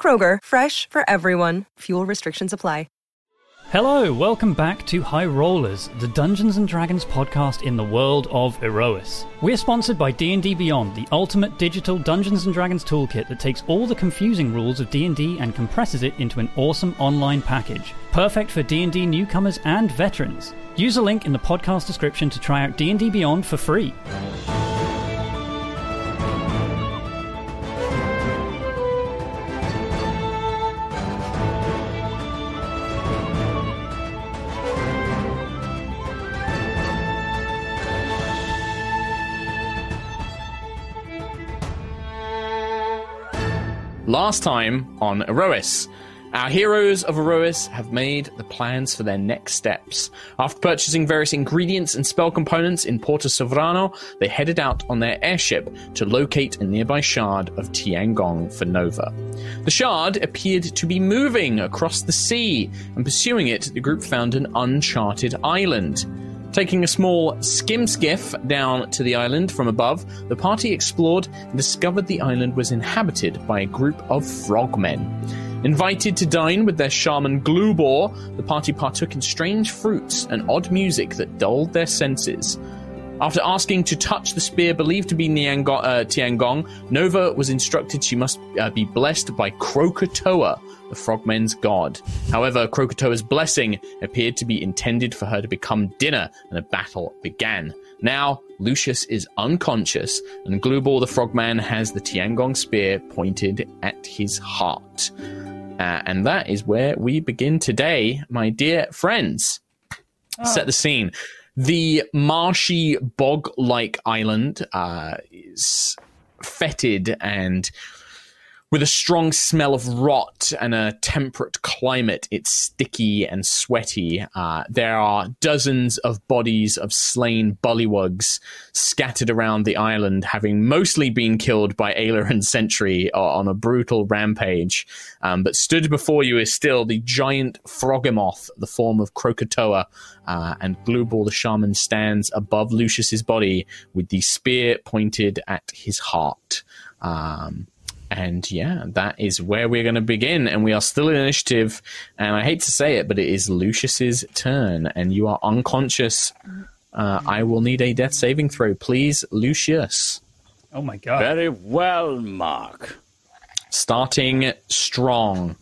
Kroger, fresh for everyone. Fuel restrictions apply. Hello, welcome back to High Rollers, the Dungeons and Dragons podcast in the world of Aerois. We're sponsored by D&D Beyond, the ultimate digital Dungeons and Dragons toolkit that takes all the confusing rules of D&D and compresses it into an awesome online package, perfect for D&D newcomers and veterans. Use a link in the podcast description to try out D&D Beyond for free. Last time on Aerois. Our heroes of Aerois have made the plans for their next steps. After purchasing various ingredients and spell components in Porto Sovrano, they headed out on their airship to locate a nearby shard of Tiangong for Nova. The shard appeared to be moving across the sea, and pursuing it, the group found an uncharted island. Taking a small skim skiff down to the island from above, the party explored and discovered the island was inhabited by a group of frogmen. Invited to dine with their shaman Glubor, the party partook in strange fruits and odd music that dulled their senses. After asking to touch the spear believed to be Niango- uh, Tiangong, Nova was instructed she must uh, be blessed by Krakatoa, the frogmen's god. However, Krakatoa's blessing appeared to be intended for her to become dinner, and a battle began. Now, Lucius is unconscious, and Glubor the frogman has the Tiangong spear pointed at his heart. Uh, and that is where we begin today, my dear friends. Set the scene. The marshy, bog like island uh, is fetid and with a strong smell of rot and a temperate climate. It's sticky and sweaty. Uh, there are dozens of bodies of slain bullywugs scattered around the island, having mostly been killed by Ayla and Sentry uh, on a brutal rampage. Um, but stood before you is still the giant Froghemoth, the form of Krakatoa, uh, and Glubor the shaman stands above Lucius's body with the spear pointed at his heart. Um, and yeah, that is where we're going to begin. And we are still in initiative. And I hate to say it, but it is Lucius's turn. And you are unconscious. Uh, I will need a death saving throw, please, Lucius. Oh my god. Very well, Mark. Starting strong.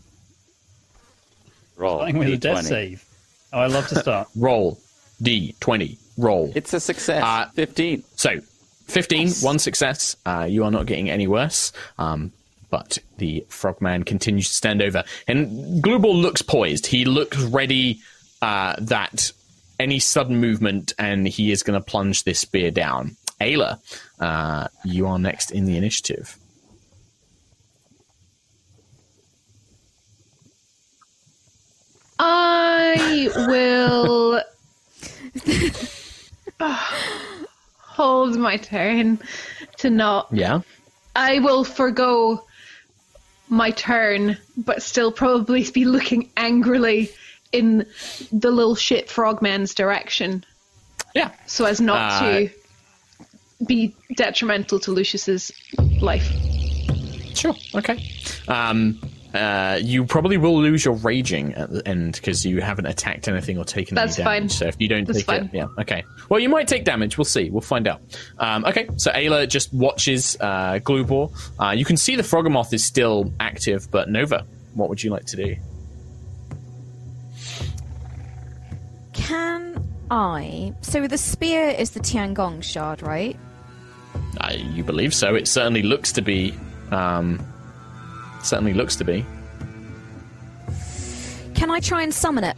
Roll. Starting with a death save. Oh, I love to start. Roll D20. Roll. It's a success. Uh, 15. So, 15, one success. Uh, you are not getting any worse. Um, but the frogman continues to stand over. And Glubor looks poised. He looks ready uh, that any sudden movement and he is going to plunge this spear down. Ayla, uh, you are next in the initiative. I will hold my turn to not. Yeah. I will forego my turn, but still probably be looking angrily in the little shit frogman's direction, Yeah. so as not Uh, to be detrimental to Lucius's life. Sure. Okay. Um, uh, you probably will lose your raging at the end because you haven't attacked anything or taken That's any fine. damage. So if you don't That's take fine. it, yeah, okay. Well, you might take damage. We'll see. We'll find out. Um, okay. So Ayla just watches uh, Glubor. Uh, you can see the Froghemoth is still active, but Nova, what would you like to do? Can I? So the spear is the Tiangong shard, right? Uh, you believe so? It certainly looks to be. Um, certainly looks to be. Can I try and summon it?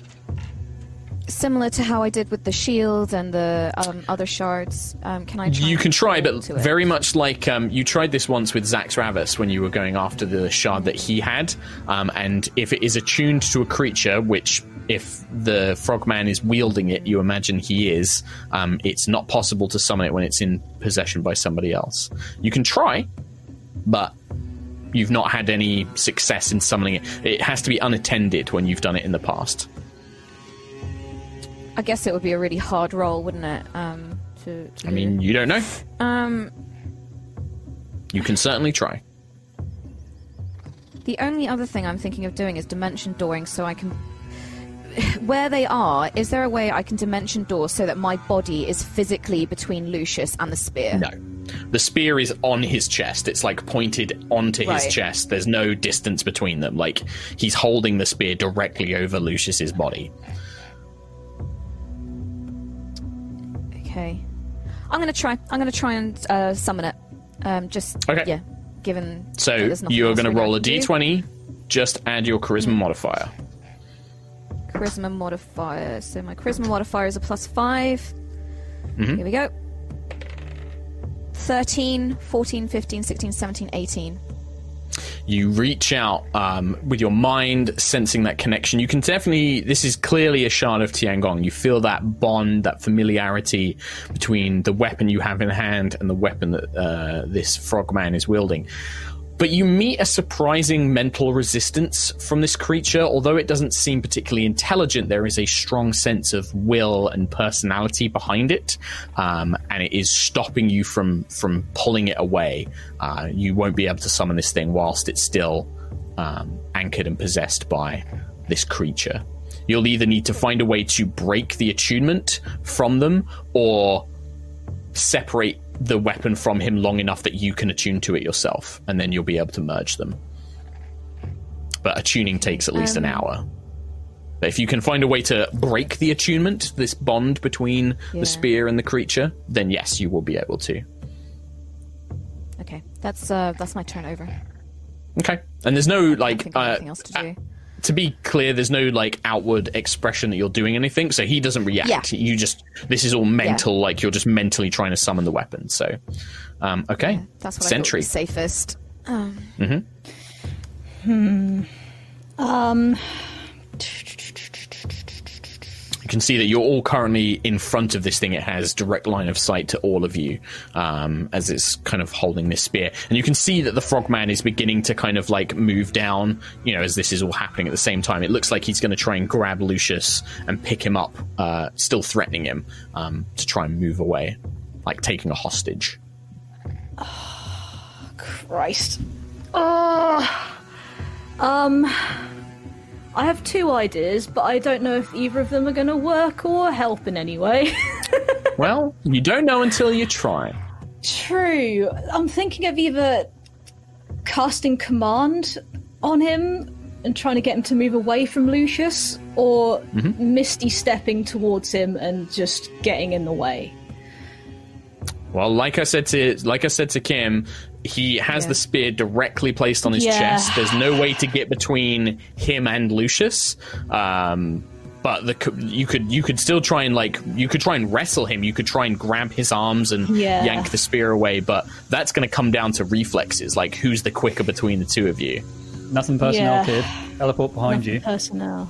similar to how I did with the shield and the um, other shards? Um, can I? Try You can try, but very much like um, you tried this once with Zax Ravis when you were going after the shard that he had. Um, and if it is attuned to a creature, which if the frogman is wielding it, you imagine he is, um, it's not possible to summon it when it's in possession by somebody else. You can try, but you've not had any success in summoning it. It has to be unattended when you've done it in the past. I guess it would be a really hard roll, wouldn't it? Um, to, to I mean, you don't know. um, You can certainly try. the only other thing I'm thinking of doing is dimension dooring, so I can. Where they are, is there a way I can dimension door so that my body is physically between Lucius and the spear? No. The spear is on his chest. It's like pointed onto his Right. chest. There's no distance between them. Like he's holding the spear directly over Lucius's body. Okay. I'm gonna try. I'm gonna try and uh, summon it. Um, just Okay. yeah. Given So you're going to roll a can do. d20. Just add your charisma modifier. Charisma modifier. So my charisma modifier is a plus 5 Mm-hmm. Here we go. 13, 14, 15, 16, 17, 18. You reach out um, with your mind, sensing that connection. You can definitely. This is clearly a shard of Tiangong. You feel that bond, that familiarity between the weapon you have in hand and the weapon that uh, this frogman is wielding. But you meet a surprising mental resistance from this creature. Although it doesn't seem particularly intelligent, there is a strong sense of will and personality behind it, um, and it is stopping you from from pulling it away. Uh, you won't be able to summon this thing whilst it's still um, anchored and possessed by this creature. You'll either need to find a way to break the attunement from them, or separate the weapon from him long enough that you can attune to it yourself, and then you'll be able to merge them. But attuning takes at least an hour. But if you can find a way to break the attunement, this bond between Yeah. the spear and the creature, then yes, you will be able to. Okay, that's uh, that's my turn over. Okay. And there's no like uh, else to do. To be clear, there's no like outward expression that you're doing anything, so he doesn't react. Yeah. You just this is all mental, like you're just mentally trying to summon the weapon. So, um, okay, That's what sentry. I thought was safest. You can see that you're all currently in front of this thing. It has direct line of sight to all of you um, as it's kind of holding this spear. And you can see that the frogman is beginning to kind of like move down, you know, as this is all happening at the same time. It looks like he's going to try and grab Lucius and pick him up, uh, still threatening him um, to try and move away, like taking a hostage. Christ. Oh. Um. I have two ideas, but I don't know if either of them are going to work or help in any way. Well, you don't know until you try. True. I'm thinking of either casting command on him and trying to get him to move away from Lucius, or mm-hmm. Misty stepping towards him and just getting in the way. Well, like I said to like I said to Kim, he has Yeah. the spear directly placed on his Yeah. chest. There's no way to get between him and Lucius. Um, but the you could you could still try and like you could try and wrestle him. You could try and grab his arms and Yeah. yank the spear away. But that's going to come down to reflexes. Like who's the quicker between the two of you. Nothing personnel, Yeah. kid. Teleport behind you. Personnel.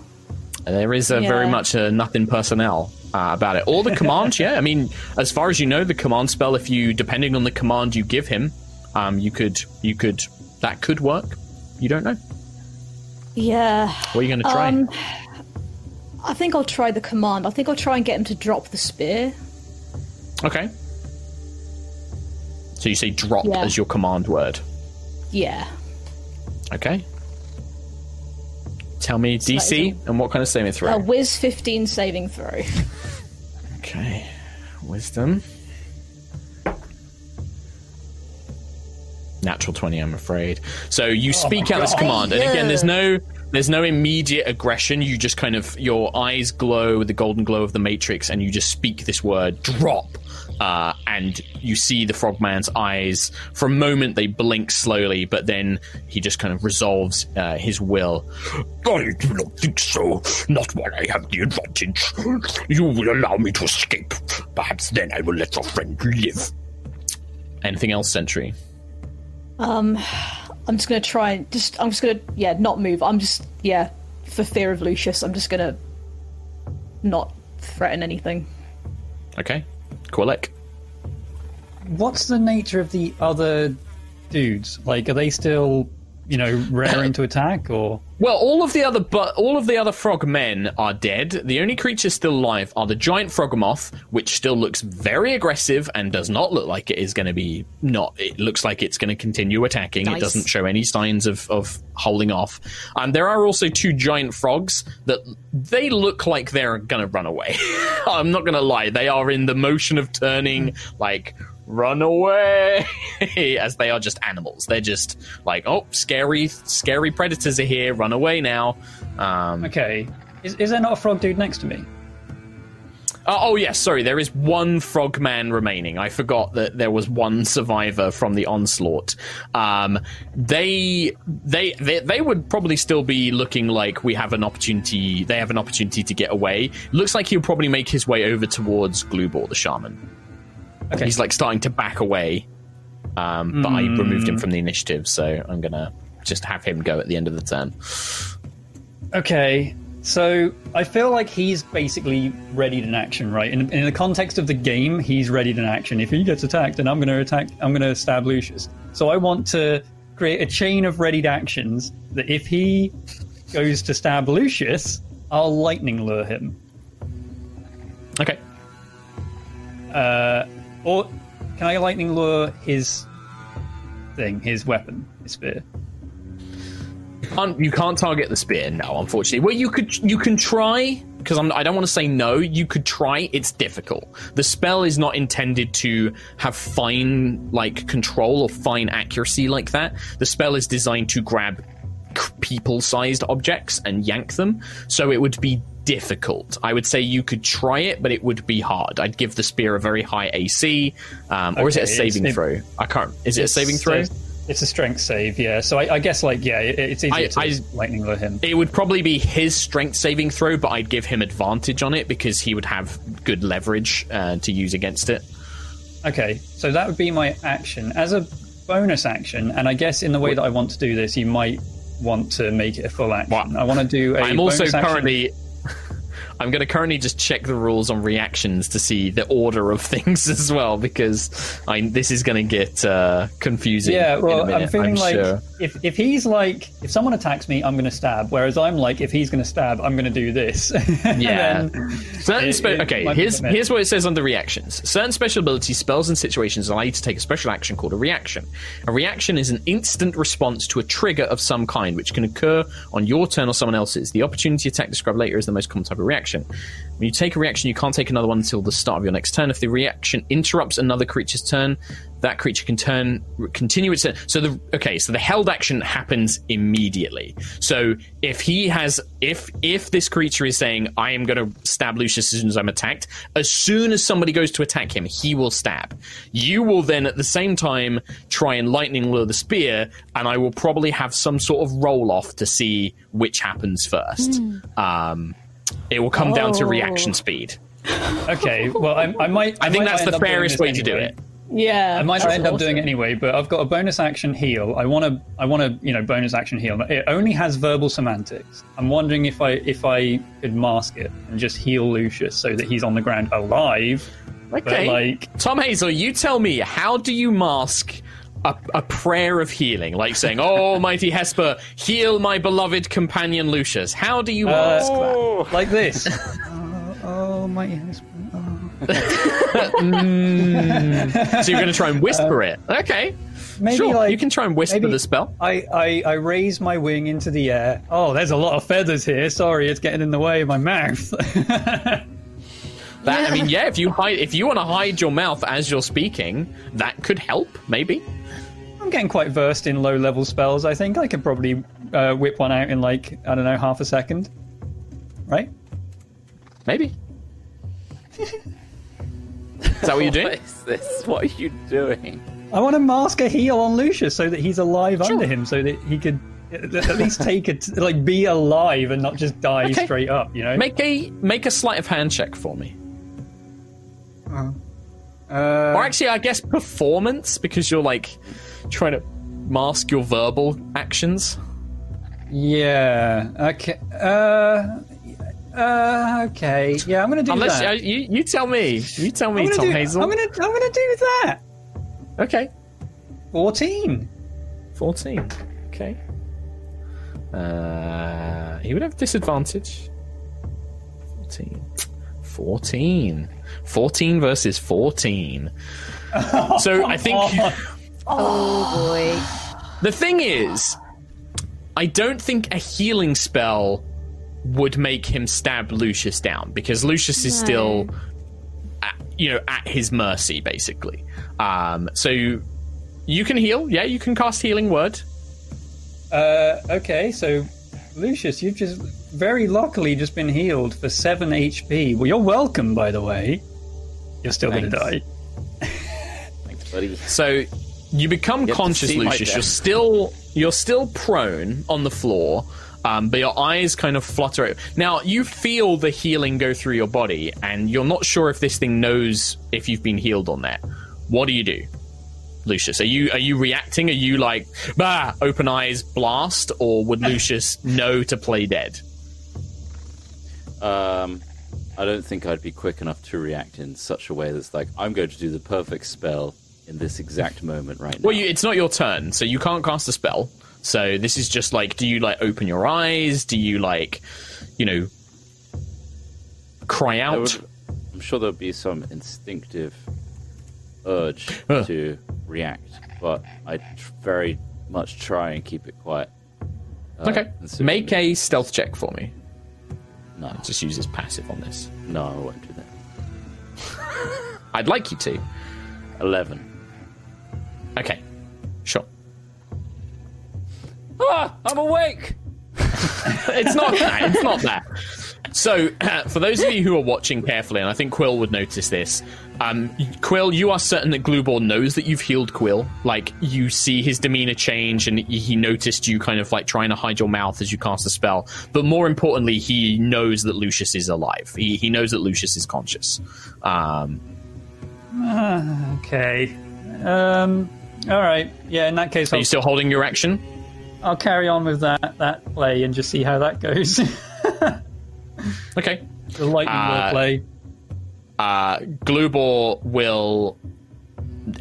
There is a very much a nothing personnel uh, about it. All the commands, yeah. I mean, as far as you know, the command spell, if you depending on the command you give him, um, you could you could that could work. You don't know. Yeah. What are you going to try? Um, I think I'll try the command. I think I'll try and get him to drop the spear. okay. So you say drop Yeah. as your command word. Yeah. Okay. Tell me DC and what kind of saving throw. A whiz 15 saving throw. Okay. Wisdom. Natural twenty, I'm afraid. So you speak my out this command, and again, there's no there's no immediate aggression. You just kind of your eyes glow with the golden glow of the Matrix, and you just speak this word, drop. Uh, and you see the frogman's eyes. For a moment, they blink slowly, but then he just kind of resolves uh, his will. I do not think so. Not while I have the advantage. You will allow me to escape. Perhaps then I will let your friend live. Anything else, Sentry? Um, I'm just gonna try and just. I'm just gonna yeah, not move. I'm just yeah, for fear of Lucius. I'm just gonna not threaten anything. Okay. Quilek. What's the nature of the other dudes? Like, are they still, you know, raring to attack, or Well, all of the other but all of the other frog men are dead. The only creatures still alive are the giant frog moth, which still looks very aggressive and does not look like it is going to be not. It looks like it's going to continue attacking. It doesn't show any signs of of holding off. Um, there are also two giant frogs that they look like they're going to run away. I'm not going to lie; they are in the motion of turning, like run away. As they are just animals. They're just like oh scary scary predators are here. Run away now. Um okay? Is, is there not a frog dude next to me? oh, oh yes. Sorry. There is one frogman remaining. I forgot that there was one survivor from the onslaught. Um they they they, they would probably still be looking like we have an opportunity they have an opportunity to get away. Looks like he'll probably make his way over towards glubor the shaman Okay. he's like starting to back away um, but I removed him from the initiative, so I'm gonna just have him go at the end of the turn. Okay, so I feel like he's basically readied an action, right? In, in the context of the game, he's readied an action. If he gets attacked, then I'm going to attack. I'm going to stab Lucius. So I want to create a chain of readied actions that if he goes to stab Lucius, I'll lightning lure him. Okay. Or can I lightning lure his thing, his weapon, his spear? Can't, you can't target the spear, no, unfortunately. Well, you could, you can try because I don't want to say no. You could try. It's difficult. The spell is not intended to have fine like control or fine accuracy like that. The spell is designed to grab c- people-sized objects and yank them. So it would be difficult. I would say you could try it, but it would be hard. I'd give the spear a very high AC, um, or is it a saving it- throw? I can't. Is it a saving throw? It's a strength save, yeah. So I, I guess, like, yeah, it, it's easier I- to I- lightning lure him. It would probably be his strength saving throw, but I'd give him advantage on it because he would have good leverage uh, to use against it. Okay, so that would be my action. As a bonus action, and I guess in the way that I want to do this, you might want to make it a full action. What? I want to do a I'm also action- currently. I'm going to currently just check the rules on reactions to see the order of things as well because I this is going to get uh, confusing. Yeah, well, minute, I'm feeling like sure. if, if he's like, if someone attacks me, I'm going to stab. Whereas I'm like, if he's going to stab, I'm going to do this. Yeah. Certain spe- it okay, here's here's what it says under reactions. Certain special abilities, spells, and situations allow you to take a special action called a reaction. A reaction is an instant response to a trigger of some kind, which can occur on your turn or someone else's. The opportunity attack described later is the most common type of reaction. When you take a reaction, you can't take another one until the start of your next turn. If the reaction interrupts another creature's turn, that creature can turn continue its turn. So the okay, so the held action happens immediately. So if he has if if this creature is saying I am going to stab Lucius as soon as I'm attacked, as soon as somebody goes to attack him, he will stab. You will then at the same time try and lightning lure the spear, and I will probably have some sort of roll off to see which happens first. Um, it will come down to Oh. reaction speed. okay, well, I, I might. I think might that's the fairest this way to do it. Yeah, I might not that's end up doing it anyway, but I've got a bonus action heal. I want to, I want to, you know, bonus action heal. It only has verbal semantics. I'm wondering if I, if I could mask it and just heal Lucius so that he's on the ground alive. Okay. But like, Tom Hazel, you tell me, how do you mask a, a prayer of healing? Like saying, Oh, mighty Hesper, heal my beloved companion Lucius. How do you uh, mask that? like this. Uh, oh, oh, my husband. Oh. So you're going to try and whisper uh, it. Okay. Maybe sure, like you can try and whisper the spell. I, I, I raise my wing into the air. Oh, there's a lot of feathers here. Sorry, it's getting in the way of my mouth. That I mean, yeah, if you hide if you want to hide your mouth as you're speaking, that could help, maybe. I'm getting quite versed in low level spells. I think I could probably uh, whip one out in like I don't know half a second. Right? Maybe. Is that what you're doing? What is this? What are you doing? I want to mask a heal on Lucius so that he's alive under him, so that he could at at least take it, like be alive and not just die Okay. straight up. You know. Make a make a sleight of hand check for me. uh, Or actually, I guess performance because you're like trying to mask your verbal actions. yeah. Okay. Uh. Uh. Okay. Yeah. I'm gonna do Unless that. uh, you you tell me, you tell me, Tom do, Hazel. I'm gonna. I'm gonna do that. Okay, Fourteen. fourteen. Okay. Uh, he would have disadvantage. 14. 14. 14 versus 14. so I think Oh boy. the thing is, I don't think a healing spell would make him stab Lucius down because Lucius is No. still, at, you know, at his mercy basically. Um, so you can heal, yeah, you can cast healing word. Uh. Okay. So, Lucius, you've just very luckily just been healed for seven HP. Well, you're welcome, by the way. You're still gonna die. Thanks. Thanks, buddy. So you become to conscious, Lucius. You're still you're still prone on the floor, um, but your eyes kind of flutter. Now you feel the healing go through your body, and you're not sure if this thing knows if you've been healed on that. What do you do, Lucius? Are you are you reacting? Are you like bah, open eyes, blast, or would Lucius know to play dead? Um, I don't think I'd be quick enough to react in such a way that's like I'm going to do the perfect spell in this exact moment right now. Well, you, it's not your turn, so you can't cast a spell. So this is just like, do you like open your eyes? Do you like, you know, cry out? would- I'm sure there'll be some instinctive urge Huh. to react, but I tr- very much try and keep it quiet. Uh, okay, make a stealth check for me. no, Just use his passive on this. no, I won't do that. I'd like you to. Eleven. Okay, sure. Ah, I'm awake. it's not that. It's not that. So, for those of you who are watching carefully, and I think Quill would notice this, um, Quill, you are certain that Glubor knows that you've healed Quill. Like, you see his demeanor change, and he noticed you kind of like trying to hide your mouth as you cast a spell. But more importantly, he knows that Lucius is alive. He, he knows that Lucius is conscious. Um, Okay. Um. All right. Yeah. In that case, are I'll, you still holding your action? I'll carry on with that that play and just see how that goes. Okay. the lightning Uh, play. uh, Glubor will.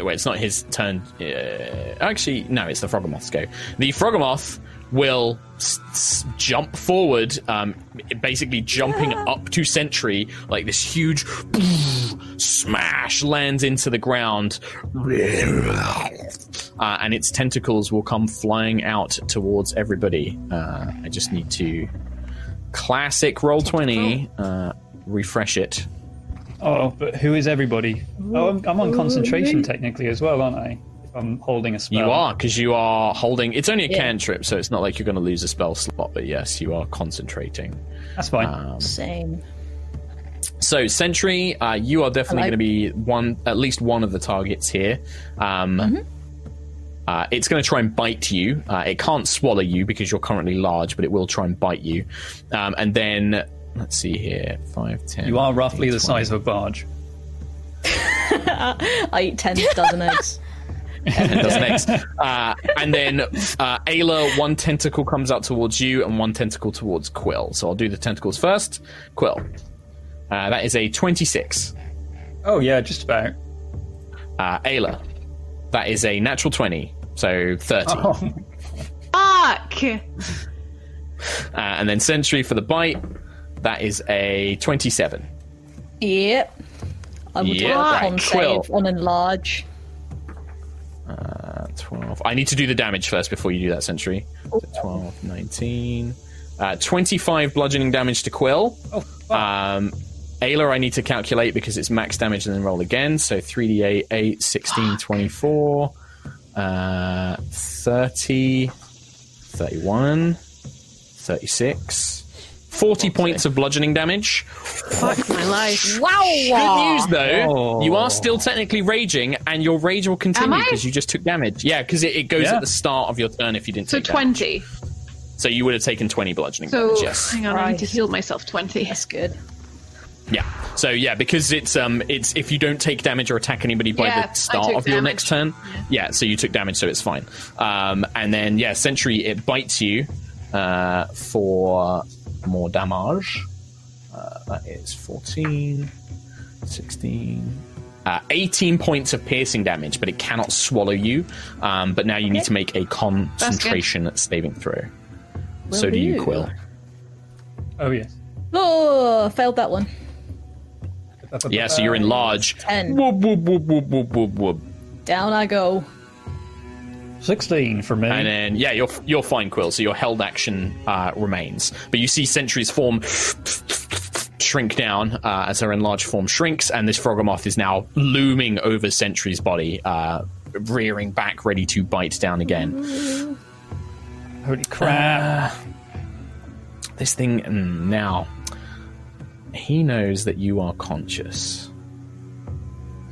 Wait, it's not his turn. Uh, actually, no, it's the Froghemoth's go. The Froghemoth will s- s- jump forward, um, basically jumping up to Sentry, like this huge smash lands into the ground. Uh, and its tentacles will come flying out towards everybody. Uh, I just need to classic roll 20, uh, refresh it. Oh, but who is everybody? Oh, I'm, I'm on concentration technically as well, aren't I? If I'm holding a spell. You are because you are holding. It's only a Yeah. cantrip, so it's not like you're going to lose a spell slot. But yes, you are concentrating. That's fine. Um, Same. so Sentry, uh, you are definitely going to be one, at least one of the targets here. Um, Mm-hmm. uh, it's going to try and bite you. Uh, it can't swallow you because you're currently large, but it will try and bite you. Um, and then let's see here, five, ten. you are roughly 15, the size of a barge. I eat ten dozen eggs. and does next. Uh, and then uh, Ayla, one tentacle comes out towards you and one tentacle towards Quill. So I'll do the tentacles first. Quill. Uh, that is a 26. Oh yeah, just about. Uh, Ayla. That is a natural 20. So 30. Oh, Fuck! Uh, and then Sentry for the bite. That is a 27. Yep. I will do Yep. a Right, con Quill. save on enlarge. Uh, 12. I need to do the damage first before you do that, Sentry. So 12, 19. Uh, 25 bludgeoning damage to Quill. oh fuck. Um, Ayla, I need to calculate because it's max damage and then roll again. So 3d8, 8, 16, 24. Uh, uh, 30, 31, 36, 40 points of bludgeoning damage. Fuck my life. Wow! Good news, though. Oh. You are still technically raging, and your rage will continue because you just took damage. Yeah, because it, it goes Yeah. at the start of your turn if you didn't So take damage. 20. So you would have taken 20 bludgeoning So damage, yes. hang on, I need to heal myself 20. That's good. Yeah. So yeah, because it's um it's if you don't take damage or attack anybody by Yeah, the start took of your damage. next turn. Yeah. so you took damage, so it's fine. Um and then yeah, Sentry it bites you uh for more damage. Uh, that is 14, 16, uh, 18 points of piercing damage, but it cannot swallow you. Um, but now you need to make a concentration saving throw. so do you, do. Quill. Oh yes. Oh, failed that one. Yeah, so you're in large. Ten. Whoop, whoop, whoop, whoop, whoop, whoop, whoop. Down I go. Sixteen for me. And then, yeah, you're you're fine, Quill. So your held action uh, remains, but you see Sentry's form shrink down uh, as her enlarged form shrinks, and this Froghemoth is now looming over Sentry's body, uh, rearing back, ready to bite down again. Holy crap! This thing mm, now, he knows that you are conscious,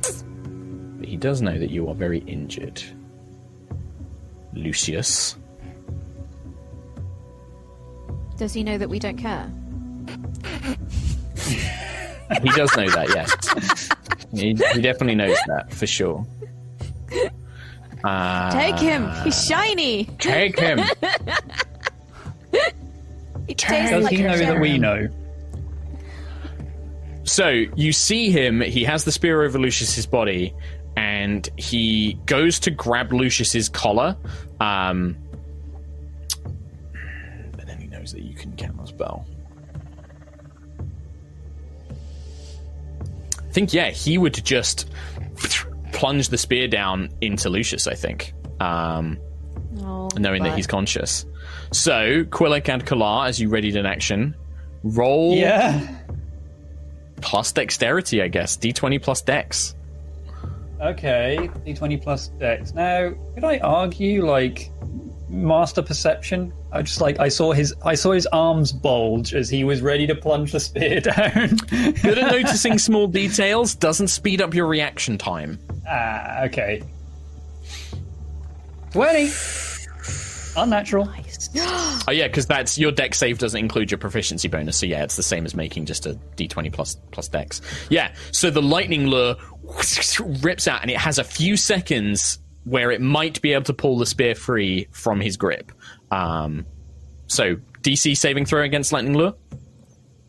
but he does know that you are very injured. Lucius. Does he know that we don't care? He does know that, yes. he, he definitely knows that for sure. Uh, Take him! He's shiny! Take him. He tastes Does like he know that we know? So you see him. He has the spear over Lucius's body, and he goes to grab Lucius's collar. Um, but then he knows that you can count the spell. I think yeah, he would just plunge the spear down into Lucius. I think. Um, Oh, knowing that he's conscious. So, Quillic and Kalar, as you readied an action, roll Yeah. plus dexterity, I guess. D20 plus dex. Okay. D20 plus Dex. Now, could I argue like master perception? I just like I saw his I saw his arms bulge as he was ready to plunge the spear down. Good at noticing small details doesn't speed up your reaction time. ah, okay. Twenty. Unnatural. Oh yeah, because that's your deck save doesn't include your proficiency bonus. So yeah, it's the same as making just a d20 plus plus dex. Yeah. So the lightning lure rips out, and it has a few seconds where it might be able to pull the spear free from his grip. Um, so DC saving throw against lightning lure.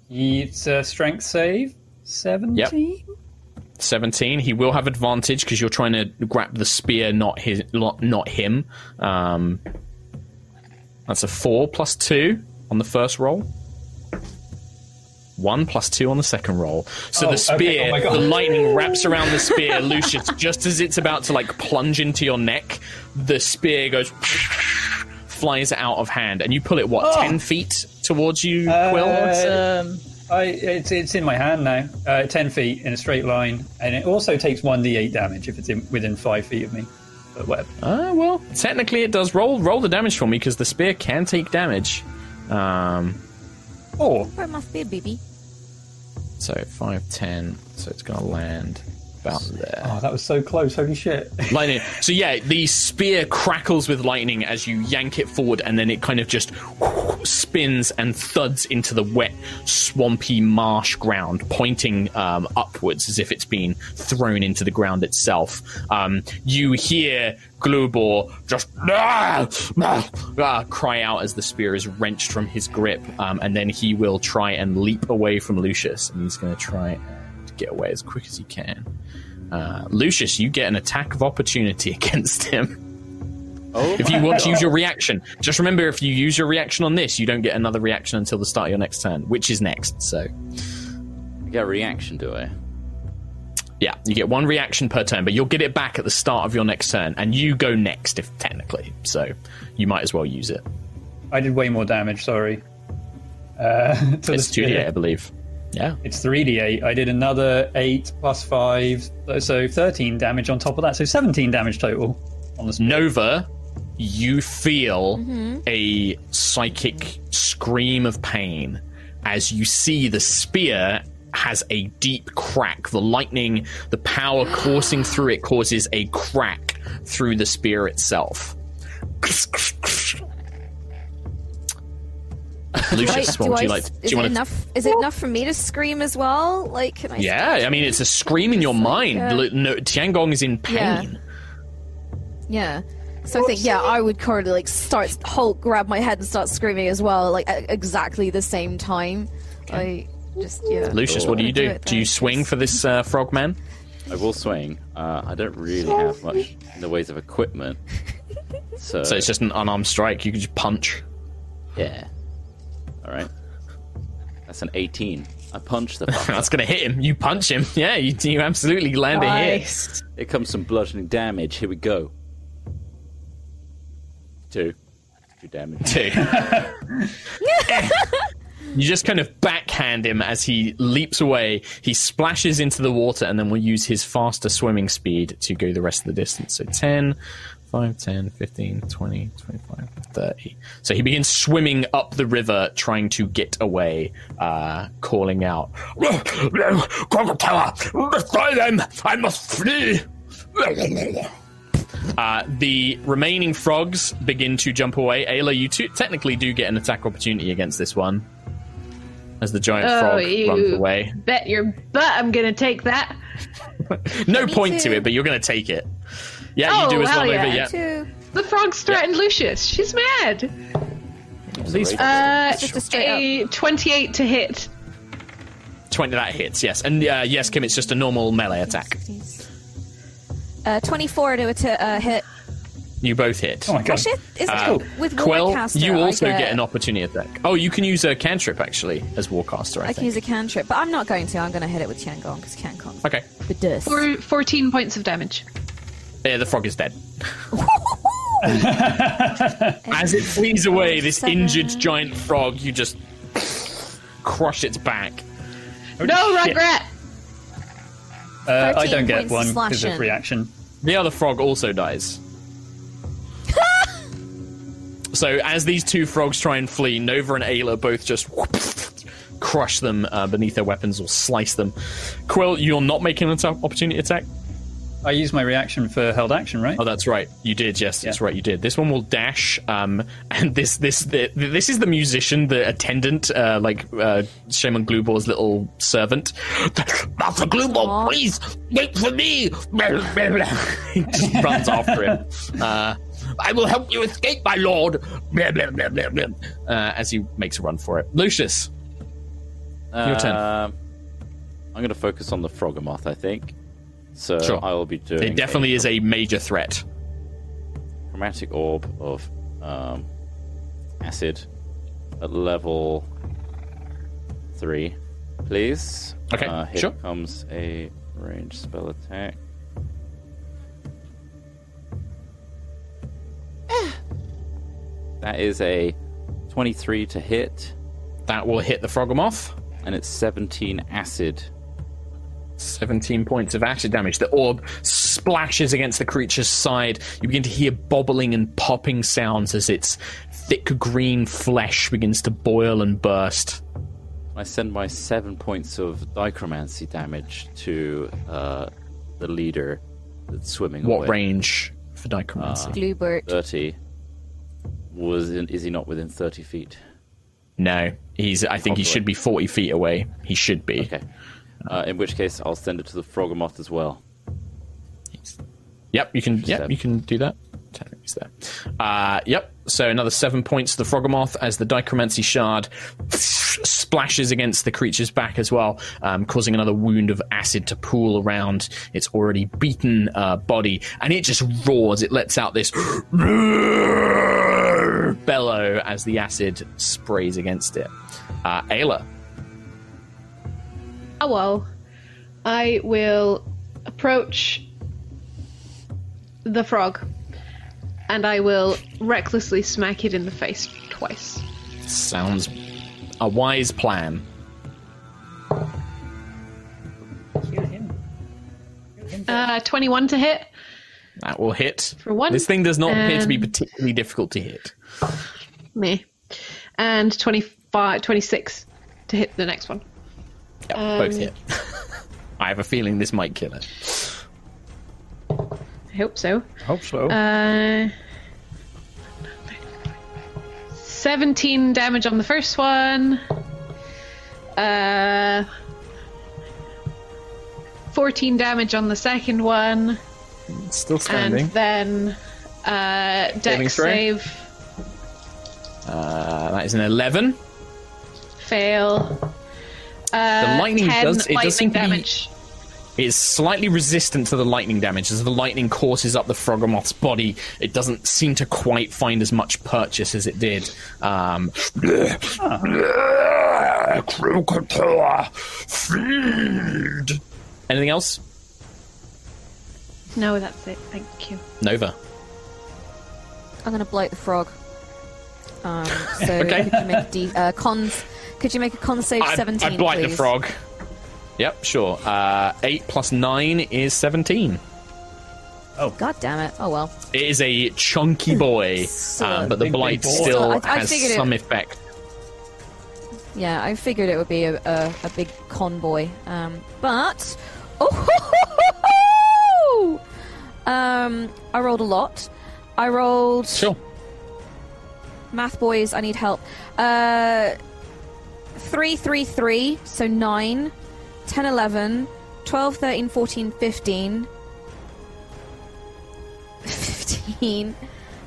It's a strength save. Seventeen. 17 he will have advantage because you're trying to grab the spear not his not him um, that's a 4 plus 2 on the first roll 1 plus 2 on the second roll so Oh, the spear okay. Oh the lightning wraps around the spear lucius just as it's about to like plunge into your neck the spear goes flies out of hand and you pull it what 10 feet towards you quill Uh, Um, I, it's it's in my hand now. Uh, Ten feet in a straight line, and it also takes one d8 damage if it's in, within five feet of me. But whatever. Uh, well, technically it does. Roll roll the damage for me because the spear can take damage. Um, Four. Where must be a baby? so 5, 10, so it's going to land about there. Oh, that was so close. Holy shit. Lightning. So yeah, the spear crackles with lightning as you yank it forward, and then it kind of just spins and thuds into the wet, swampy marsh ground, pointing um, upwards as if it's been thrown into the ground itself. Um, you hear Glubor just "Ah! Ah!" Ah," cry out as the spear is wrenched from his grip, um, and then he will try and leap away from Lucius, and he's going to try and get away as quick as you can. Uh, Lucius, you get an attack of opportunity against him. Oh, If you my want to use your reaction, just remember if you use your reaction on this, you don't get another reaction until the start of your next turn, which is next. So, I get a reaction, do I? yeah, you get one reaction per turn, but you'll get it back at the start of your next turn, and you go next, if technically. So, you might as well use it. I did way more damage. Sorry. Uh, to It's the 2d8, I believe. Yeah. It's three d8. I did another eight plus five, so thirteen damage on top of that. So seventeen damage total. on the spear. Nova, you feel mm-hmm. a psychic scream of pain as you see the spear has a deep crack. The lightning, the power coursing through it causes a crack through the spear itself. Lucius, Right, what would do you I- like? Do is you it want to? enough? Is it enough for me to scream as well? Like, can I? Yeah, I mean, it's a scream in your mind. uh, Lu- no, Tiangong is in pain. Yeah. So I think yeah, I would currently like start Hulk grab my head and start screaming as well, like at exactly the same time. I just yeah. Lucius, what do you Do do? Do you swing for this uh, frogman? I will swing. Uh, I don't really have much in the ways of equipment. So, So it's just an unarmed strike. You can just punch. yeah. All right. That's an 18. I punch the fucker. That's going to hit him. You punch him. Yeah, you, you absolutely land a hit. Nice. Here comes some bludgeoning damage. Here we go. Two. Two damage. Two. you just kind of backhand him as he leaps away. He splashes into the water and then will use his faster swimming speed to go the rest of the distance. So 10, 5, 10, 15, 20, 25, 30. So he begins swimming up the river, trying to get away, uh, calling out. Crocodile! Destroy them! I must flee! Uh, the remaining frogs begin to jump away. Ayla, you two technically do get an attack opportunity against this one. As the giant Oh, frog runs away. bet your butt I'm gonna take that. No Me point to it, but you're going to take it. Yeah, Oh, you do as well, yeah. Yeah. Two. The frog's threatened Lucius. She's mad. These Uh, Just a a 28 to hit. 20 that hits, yes. And uh, yes, Kim, it's just a normal melee attack. Uh, 24 to, to uh, hit. You both hit. Oh my god. Actually, is Uh, it with Quill, Warcaster? you also get, get an opportunity attack. Oh, you can use a cantrip actually as Warcaster, I, I can use a cantrip, but I'm not going to. I'm going to hit it with Tiangong because Tiangong's Okay. the dust. For 14 points of damage. Yeah, the frog is dead. As it flees away, this Seven. injured giant frog, you just crush its back. No, shit. regret! Uh, I don't get one because of reaction. The other frog also dies. so as these two frogs try and flee, Nova and Ayla both just crush them uh, beneath their weapons or slice them. Quill, you're not making an atta- opportunity attack. I use my reaction for held action, right? Oh, that's right. You did. Yes, that's Yeah. right. You did. This one will dash. Um, and this this the, this is the musician, the attendant, uh, like uh, Shaman Glubor's little servant. Master Gloobo, please! Wait for me! he just runs after him. Uh, I will help you escape, my lord! Blah, blah, blah, blah, blah. uh, as he makes a run for it. Lucius, Your turn. Um, I'm going to focus on the Froghemoth, I think. So Sure. I will be doing. it definitely is a major threat. chromatic orb of um, acid at level three, please. Okay, Uh, here sure. comes a range spell attack. that is a 23 to hit, That will hit the Froghemoth. and it's 17 acid. 17 points of acid damage. The orb splashes against the creature's side. You begin to hear bobbling and popping sounds as its thick green flesh begins to boil and burst. I send my seven points of dichromancy damage to uh, the leader that's swimming What away. range for dichromancy? Glubert. 30. Was in, is he not within 30 feet? no, he's. I think he should be 40 feet away. He should be. Okay. Uh, in which case, I'll send it to the Froghemoth as well. Yep, you can. Yep, Seven. you can do that. There. Uh, yep. So another seven points to the Froghemoth as the Dichromancy shard splashes against the creature's back as well, um, causing another wound of acid to pool around its already beaten uh, body, and it just roars. It lets out this bellow as the acid sprays against it. Uh, Ayla, Oh well. I will approach the frog and I will recklessly smack it in the face twice. sounds a wise plan. Uh, 21 to hit. That will hit. For one, This thing does not appear to be particularly difficult to hit. Me. And 25, 26 to hit the next one. Yep, both Um, hit. I have a feeling this might kill it. I hope so. I Hope so. Uh, 17 damage on the first one. Uh, 14 damage on the second one. It's still standing. And then uh, Saving dex save, Uh, that is an 11. fail. Uh, The lightning 10 does- it does lightning seem to be- damage. It is slightly resistant to the lightning damage. As the lightning courses up the Froghemoth's body, it doesn't seem to quite find as much purchase as it did. Um, Crocodile, feed. anything else? No, that's it. Thank you. Nova. I'm going to bloat the frog. Um, so Okay. could you make a D, uh, cons? Could you make a con save I, 17, I blight please? the frog. Yep, sure. Uh, 8 plus 9 is 17. God damn it! Oh well. It is a chunky boy, So- um, but the Big, big blight boy. still I- I has figured it- some effect. Yeah, I figured it would be a, a, a big convoy. Um, but oh, um, I rolled a lot. I rolled Sure. math boys. I need help. Uh, three, three, three. So nine, 10, 11, 12, 13, 14, 15. 15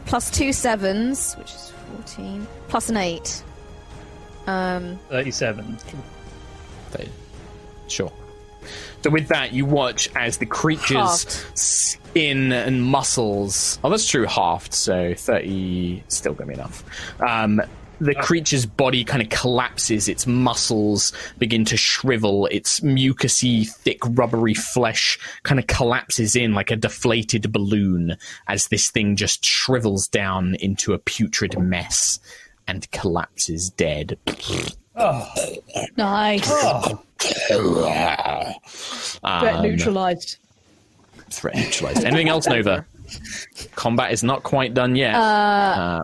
plus two sevens, which is 14, plus an eight. Um, 37. They- Sure. So with that, you watch as the creature's Halved. skin and muscles. Oh, that's true, halved. So thirty still gonna be enough. Um, the creature's body kind of collapses. Its muscles begin to shrivel. Its mucousy, thick, rubbery flesh kind of collapses in like a deflated balloon as this thing just shrivels down into a putrid mess and collapses dead. Nice. Threat Um, neutralized. threat neutralized. Anything else, Nova? Combat is not quite done yet. Uh,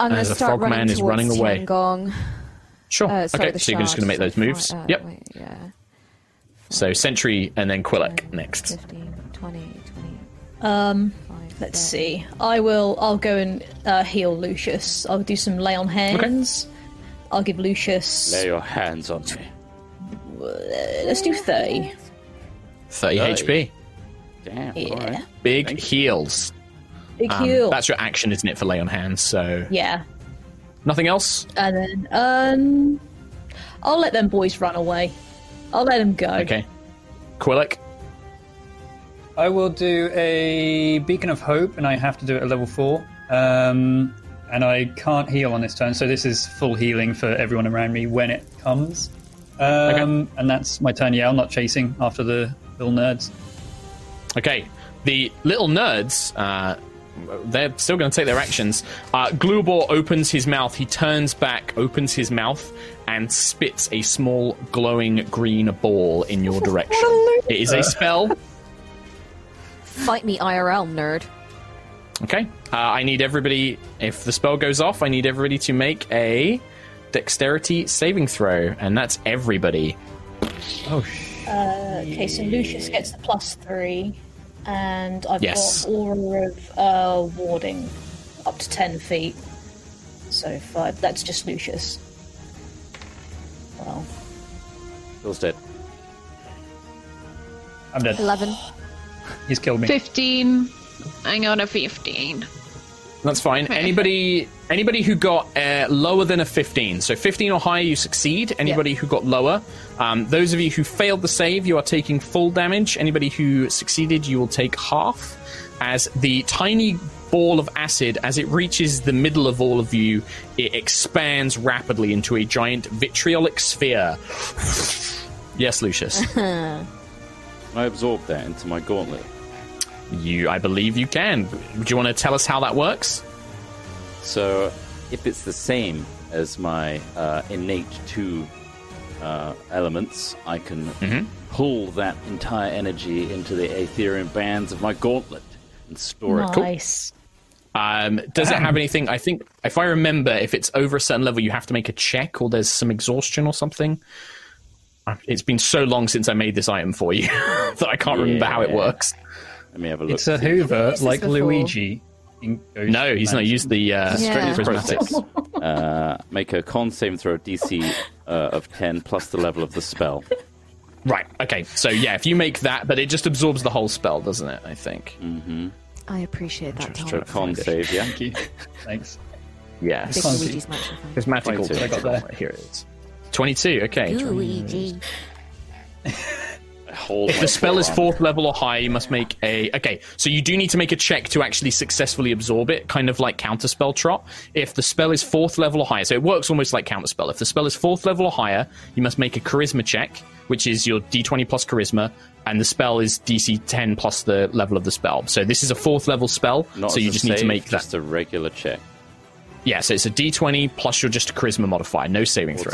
I'm going As to a start frogman running is towards running away. Tiangong. sure. Uh, sorry, okay, the so you're just going to make those moves. Uh, yep. wait, yeah. So Sentry and then Quillick next. 15, 20, 20. Um, Five, let's six. see. I will. I'll go and uh, heal Lucius. I'll do some lay on hands. Okay. I'll give Lucius. Lay your hands on me. Let's do thirty. 30 Thirty. HP. Damn. Yeah. All right. Big Thank heals. Big Um, heal. that's your action, isn't it, for lay on hands? So Yeah. nothing else. And then um, I'll let them boys run away. I'll let them go. Okay. Quillick. I will do a Beacon of Hope, and I have to do it at level 4. Um, and I can't heal on this turn, so this is full healing for everyone around me when it comes. Um, And that's my turn. Yeah, I'm not chasing after the little nerds. Okay. The little nerds, uh, they're still going to take their actions. Uh, Glubor opens his mouth. He turns back, opens his mouth, and spits a small glowing green ball in your direction. It is a spell. Fight me IRL, nerd. Okay. Uh, I need everybody, if the spell goes off, I need everybody to make a dexterity saving throw, and that's everybody. Oh, sh- Okay, so Lucius gets the plus three, and I've Yes. got aura of uh, warding up to ten feet. So five. That's just Lucius. Well, Bill's dead. I'm dead. 11. He's killed me. 15. I got a 15. That's fine. Anybody, anybody who got uh, lower than a fifteen, so fifteen or higher, you succeed. Anybody who got lower, um, those of you who failed the save, you are taking full damage. Anybody who succeeded, you will take half. As the tiny ball of acid, as it reaches the middle of all of you, it expands rapidly into a giant vitriolic sphere. yes, Lucius. I absorb that into my gauntlet. you, I believe you can. Do you want to tell us how that works? So, if it's the same as my uh, innate two uh, elements, I can pull that entire energy into the Aetherian bands of my gauntlet and store it. Nice. Um, does it have anything? I think, if I remember, if it's over a certain level, you have to make a check, or there's some exhaustion or something. It's been so long since I made this item for you that I can't remember how it works. Let me have a look. It's a Hoover this like before. Luigi. In Ghost No, he's not used the uh, Yeah. prismatics. uh, make a con saving throw DC uh, of 10 plus the level of the spell. Right. Okay. So yeah, if you make that, but it just absorbs the whole spell, doesn't it? I think. Mm-hmm. I appreciate that, So Tom. con save, yeah? Thank you. Thanks. Yes. Big Can't Luigi's Mansion fan. Prismatical. 22. I got there. Here it is. Twenty-two. Okay. Luigi. Hold If the spell is fourth level or higher, you must make a. Okay, so you do need to make a check to actually successfully absorb it, kind of like counterspell trot. If the spell is fourth level or higher, so it works almost like counterspell. If the spell is fourth level or higher, you must make a charisma check, which is your d20 plus charisma, and the spell is DC 10 plus the level of the spell. So this is a fourth level spell, Not so you a just need to make that. just a regular check. Yeah, so it's a d20 plus your just charisma modifier, no saving throw.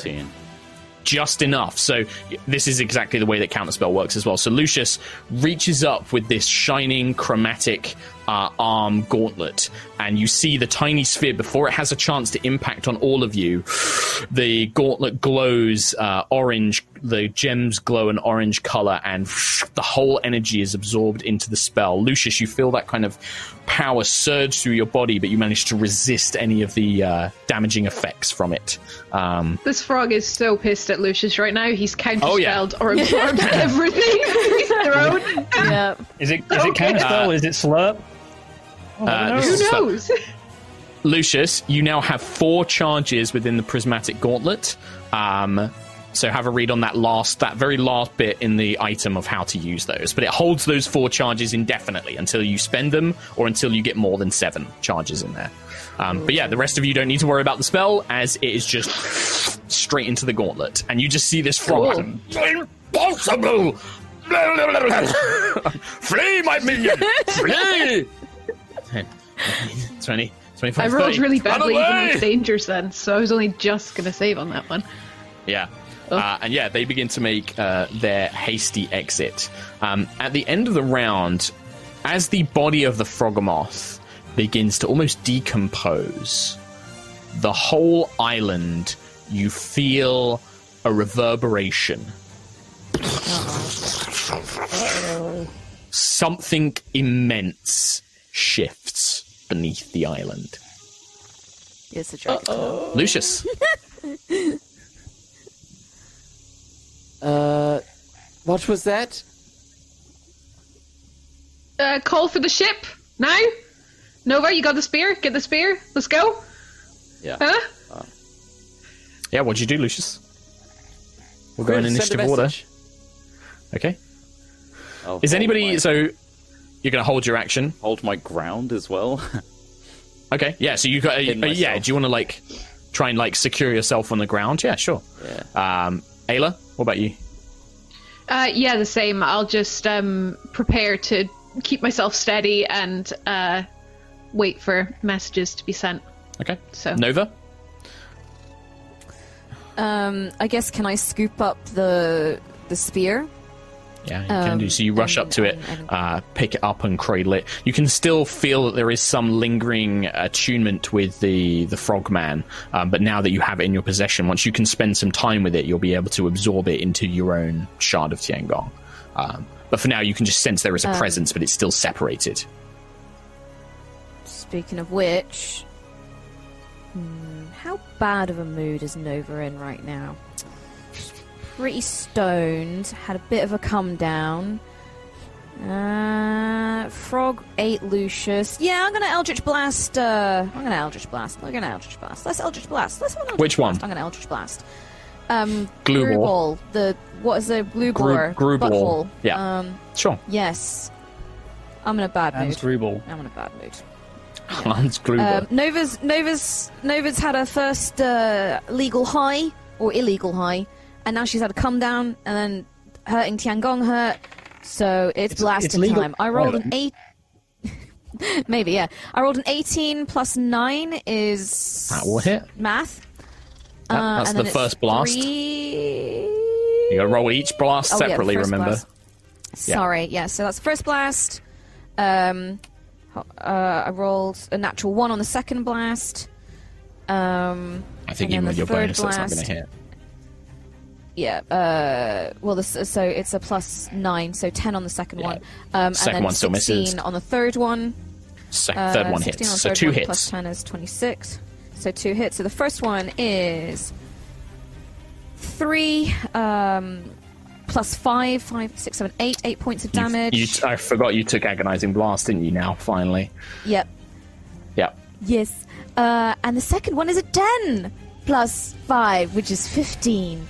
14. just enough. So this is exactly the way that counterspell works as well. So Lucius reaches up with this shining chromatic uh, arm gauntlet, and you see the tiny sphere before it has a chance to impact on all of you. The gauntlet glows uh, orange. The gems glow an orange color, and the whole energy is absorbed into the spell. Lucius, you feel that kind of power surge through your body, but you manage to resist any of the uh, damaging effects from it. Um, This frog is so pissed at Lucius right now. He's counterspelled Oh, yeah. or absorbed everything he's thrown. Yeah. Is it is it Okay. counterspell? is it slurp? Oh, uh, this Who knows? Lucius, you now have four charges within the prismatic gauntlet. Um, so have a read on that last, that very last bit in the item of how to use those. But it holds those four charges indefinitely until you spend them or until you get more than seven charges in there. Um, but yeah, the rest of you don't need to worry about the spell as it is just straight into the gauntlet, and you just see this frog. Impossible! Flee, my minion! Flee! 20, 25, I rolled 30. really badly even away! with dangers then, so I was only just going to save on that one. Yeah. Uh, and yeah, they begin to make uh, their hasty exit. Um, at the end of the round, as the body of the Froghemoth begins to almost decompose, the whole island, you feel a reverberation. Something immense shifts beneath the island. It's a dragon. Lucius. Uh, what was that? Uh, call for the ship now. Nova, you got the spear? Get the spear. Let's go. Yeah. Huh? Yeah, what'd you do, Lucius? We'll go in Send initiative order. Okay. I'll Is anybody my- so you're going to hold your action? hold my ground as well? Okay. Yeah. So you got. Uh, uh, yeah. Do you want to like try and like secure yourself on the ground? Yeah. Sure. yeah. Um, Ayla, what about you? Uh, yeah, the same. I'll just um, prepare to keep myself steady and uh, wait for messages to be sent. Okay. So- Nova. Um, I guess can I scoop up the the spear? Yeah, you can Um, do. So you rush up to it, and- uh, pick it up, and cradle it. You can still feel that there is some lingering attunement with the the frogman, um, but now that you have it in your possession, once you can spend some time with it, you'll be able to absorb it into your own shard of Tiangong. Um, but for now, you can just sense there is a Um, presence, but it's still separated. Speaking of which, hmm, how bad of a mood is Nova in right now? She's pretty stoned, had a bit of a come down. Uh, Frog ate Lucius. Yeah, I'm gonna Eldritch Blast. Uh, I'm gonna Eldritch Blast. I'm gonna Eldritch Blast. Let's Eldritch Blast. Let's Eldritch Which one? I'm gonna Eldritch Blast. Um, Glue ball. ball. The what is the glue Gru- ball? Gru ball. Yeah. Um, Sure. yes. I'm in a bad And mood. Drubal. I'm in a bad mood. Hans Gruber. Um, Nova's Nova's Nova's had her first uh, legal high or illegal high, and now she's had a come down, and then hurting Tiangong hurt. So it's, It's- blasting it's time. I rolled an eight. Maybe yeah. I rolled an eighteen plus nine is That will hit. math. That- Uh, that's and the first blast. three- you gotta roll each blast Oh, separately. first remember. blast. Sorry, yeah. So that's the first blast. Um, Uh, I rolled a natural one on the second blast. Um, I think even with your bonus, that's not going to hit. Yeah. Uh, well, this, so it's a plus nine, so ten on the second one. Um, Second and then one still 16 misses. on the third one. Sec- Uh, third one hits. on So two one, hits. Plus ten is twenty-six. So two hits. So the first one is three. Um, plus five, five, six, seven, eight, eight points of You- damage. You, I forgot you took agonizing blast, didn't you? Now, finally. Yep. Yep. Yes. Uh, and the second one is a 10 plus 5, which is 15.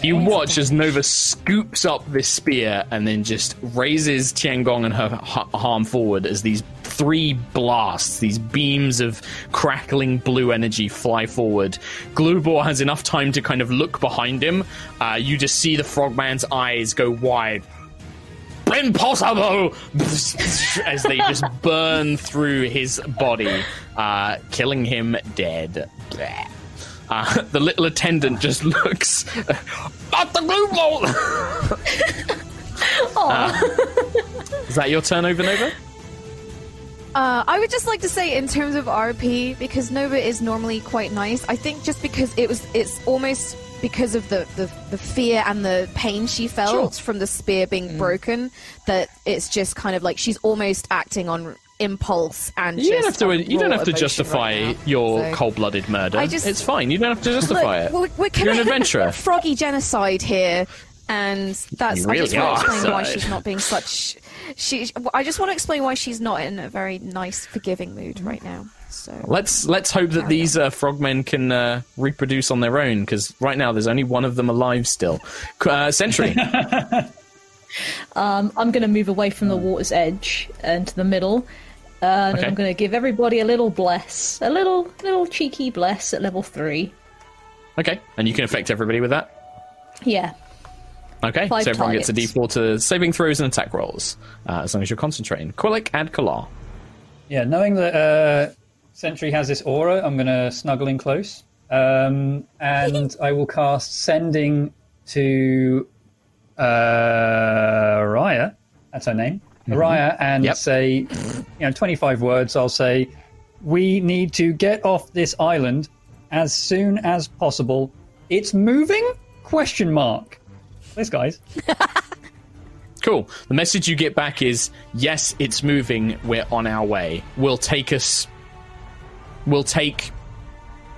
You watch as Nova scoops up this spear and then just raises Tiangong and her h- arm forward as these three blasts, these beams of crackling blue energy fly forward. Glubor has enough time to kind of look behind him. Uh, you just see the frogman's eyes go wide. Impossible! as they just burn through his body, uh, killing him dead. Bleh. Uh, the little attendant just looks at the blue ball. Uh, is that your turn over Nova? Uh, I would just like to say, in terms of RP, because Nova is normally quite nice. I think just because it was, it's almost because of the, the, the fear and the pain she felt from the spear being broken, that it's just kind of like she's almost acting on impulse and You don't have to. You don't have to justify right now. your So- cold-blooded murder. I just- it's fine. You don't have to justify Look, it. we're, we're You're an adventurer. froggy genocide here, and that's. You I just want to explain why she's not being such. She. I just want to explain why she's not in a very nice, forgiving mood right now. So. Let's let's hope that these uh, frogmen can uh, reproduce on their own because right now there's only one of them alive still. Qu- Uh, Sentry. Um, I'm going to move away from the water's edge and to the middle. Uh, and Okay. I'm going to give everybody a little bless, a little little cheeky bless at level three. okay, and you can affect everybody with that. Yeah, Okay, Five so everyone gets a targets. D4 to saving throws and attack rolls uh, as long as you're concentrating. Quillick and Kalar. Yeah, knowing that uh, Sentry has this aura, I'm going to snuggle in close. Um, and I will cast Sending to uh, Raya. That's her name. Raya, and Yep. say, you know, 25 words. I'll say, we need to get off this island as soon as possible. It's moving? Question mark. Thanks, guys. Cool. The message you get back is yes, it's moving. We're on our way. We'll take us. We'll take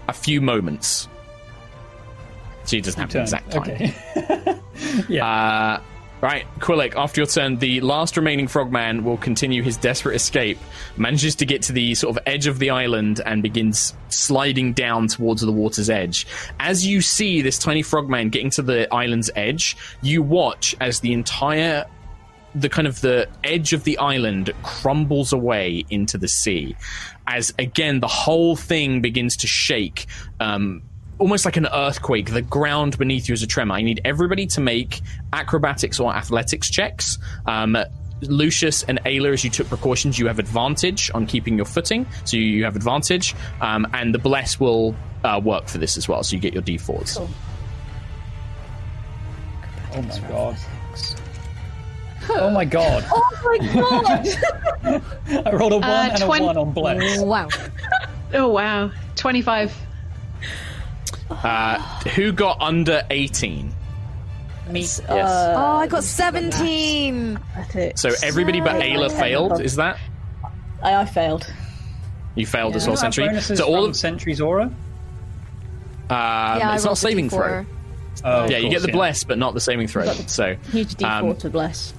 a few moments. So he doesn't have an exact time. Okay. yeah. Uh, right, Quillick, after your turn, the last remaining frogman will continue his desperate escape, manages to get to the sort of edge of the island, and begins sliding down towards the water's edge. As you see this tiny frogman getting to the island's edge, you watch as the entire the kind of the edge of the island crumbles away into the sea as again the whole thing begins to shake um, almost like an earthquake the ground beneath you is a tremor i need everybody to make acrobatics or athletics checks um, Lucius and Ayla, as you took precautions, you have advantage on keeping your footing, so you have advantage, um, and the bless will uh, work for this as well, so you get your d4s. oh my god. Oh my god. Oh my god! I rolled a one Uh, and twen- a one on bless. Wow. Oh wow, twenty-five. Uh, who got under 18? Yes. Oh, I got 17. So everybody but Ayla failed, is that? I, I failed. You failed as well, Don't Sentry. So all of Sentry's aura. um, yeah, it's not saving D4. throw. Oh, Yeah, of you get the yeah. bless, but not the saving throw. So, Huge D4 Um, to bless.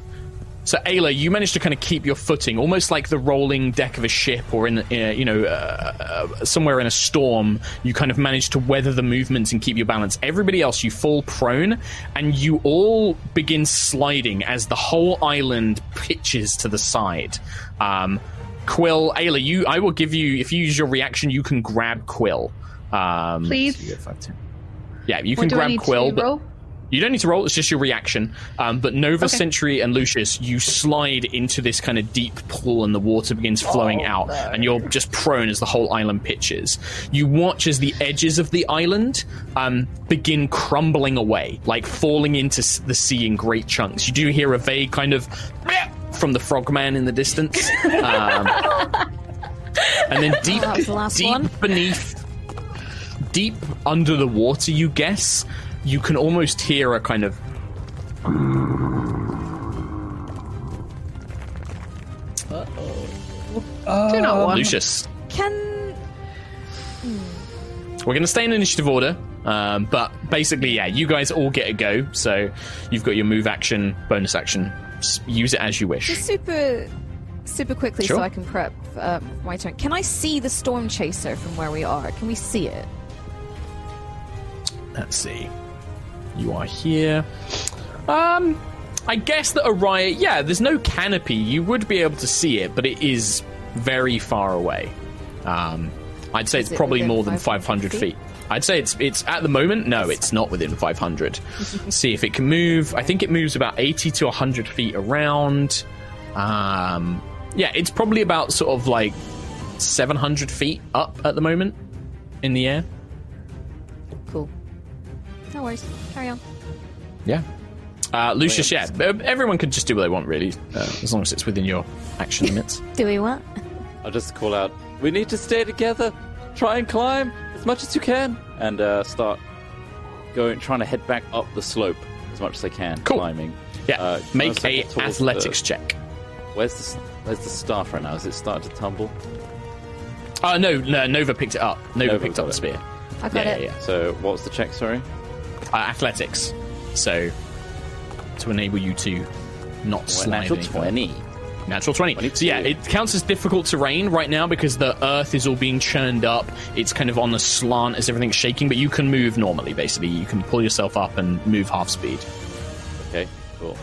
So Ayla, you managed to kind of keep your footing, almost like the rolling deck of a ship, or in, uh, you know, uh, uh, somewhere in a storm. You kind of managed to weather the movements and keep your balance. Everybody else, you fall prone, and you all begin sliding as the whole island pitches to the side. Um, Quill, Ayla, you, I will give you if you use your reaction, you can grab Quill. Um, Please. so you get five, ten. Yeah, you What can grab Quill, to but roll? You don't need to roll, it's just your reaction. Um, but Nova, Okay. Sentry, and Lucius, you slide into this kind of deep pool and the water begins flowing out, and you're just prone as the whole island pitches. You watch as the edges of the island um, begin crumbling away, like falling into the sea in great chunks. You do hear a vague kind of from the frogman in the distance. Um, and then deep, that was the deep one. beneath, deep under the water, you guess, you can almost hear a kind of. Do not want. Lucius. Can We're going to stay in initiative order, um, but basically, yeah, you guys all get a go. So you've got your move action, bonus action. S- Use it as you wish. just super, super quickly Sure. so I can prep uh, my turn. Can I see the storm chaser from where we are? Can we see it? Let's see. You are here. Um, I guess that a riot. yeah, there's no canopy. You would be able to see it, but it is very far away. Um, I'd say Is it's it probably more than 500 500 feet? feet? I'd say it's it's at the moment. No, it's not within 500. see if it can move. I think it moves about 80 to 100 feet around. Um, yeah, it's probably about sort of like 700 feet up at the moment in the air. Cool. No worries. Carry on. Yeah. Uh, Lucius, yeah, uh, everyone can just do what they want, really, uh, as long as it's within your action limits. Do we what? I'll just call out, we need to stay together. Try and climb as much as you can. And uh, start going, trying to head back up the slope as much as I can, Cool. climbing. Yeah, Uh, make a I a get athletics the- check. Where's the, where's the staff right now? Is it starting to tumble? Uh, no, no, Nova picked it up. Nova, Nova picked got up the it. spear. I got Yeah, it. yeah, yeah. So what's the check, sorry? Uh, athletics. So, to enable you to not slide Natural 20. Natural 20. So yeah, it counts as difficult terrain right now because the earth is all being churned up. It's kind of on a slant as everything's shaking, but you can move normally, basically. You can pull yourself up and move half speed. Okay, cool.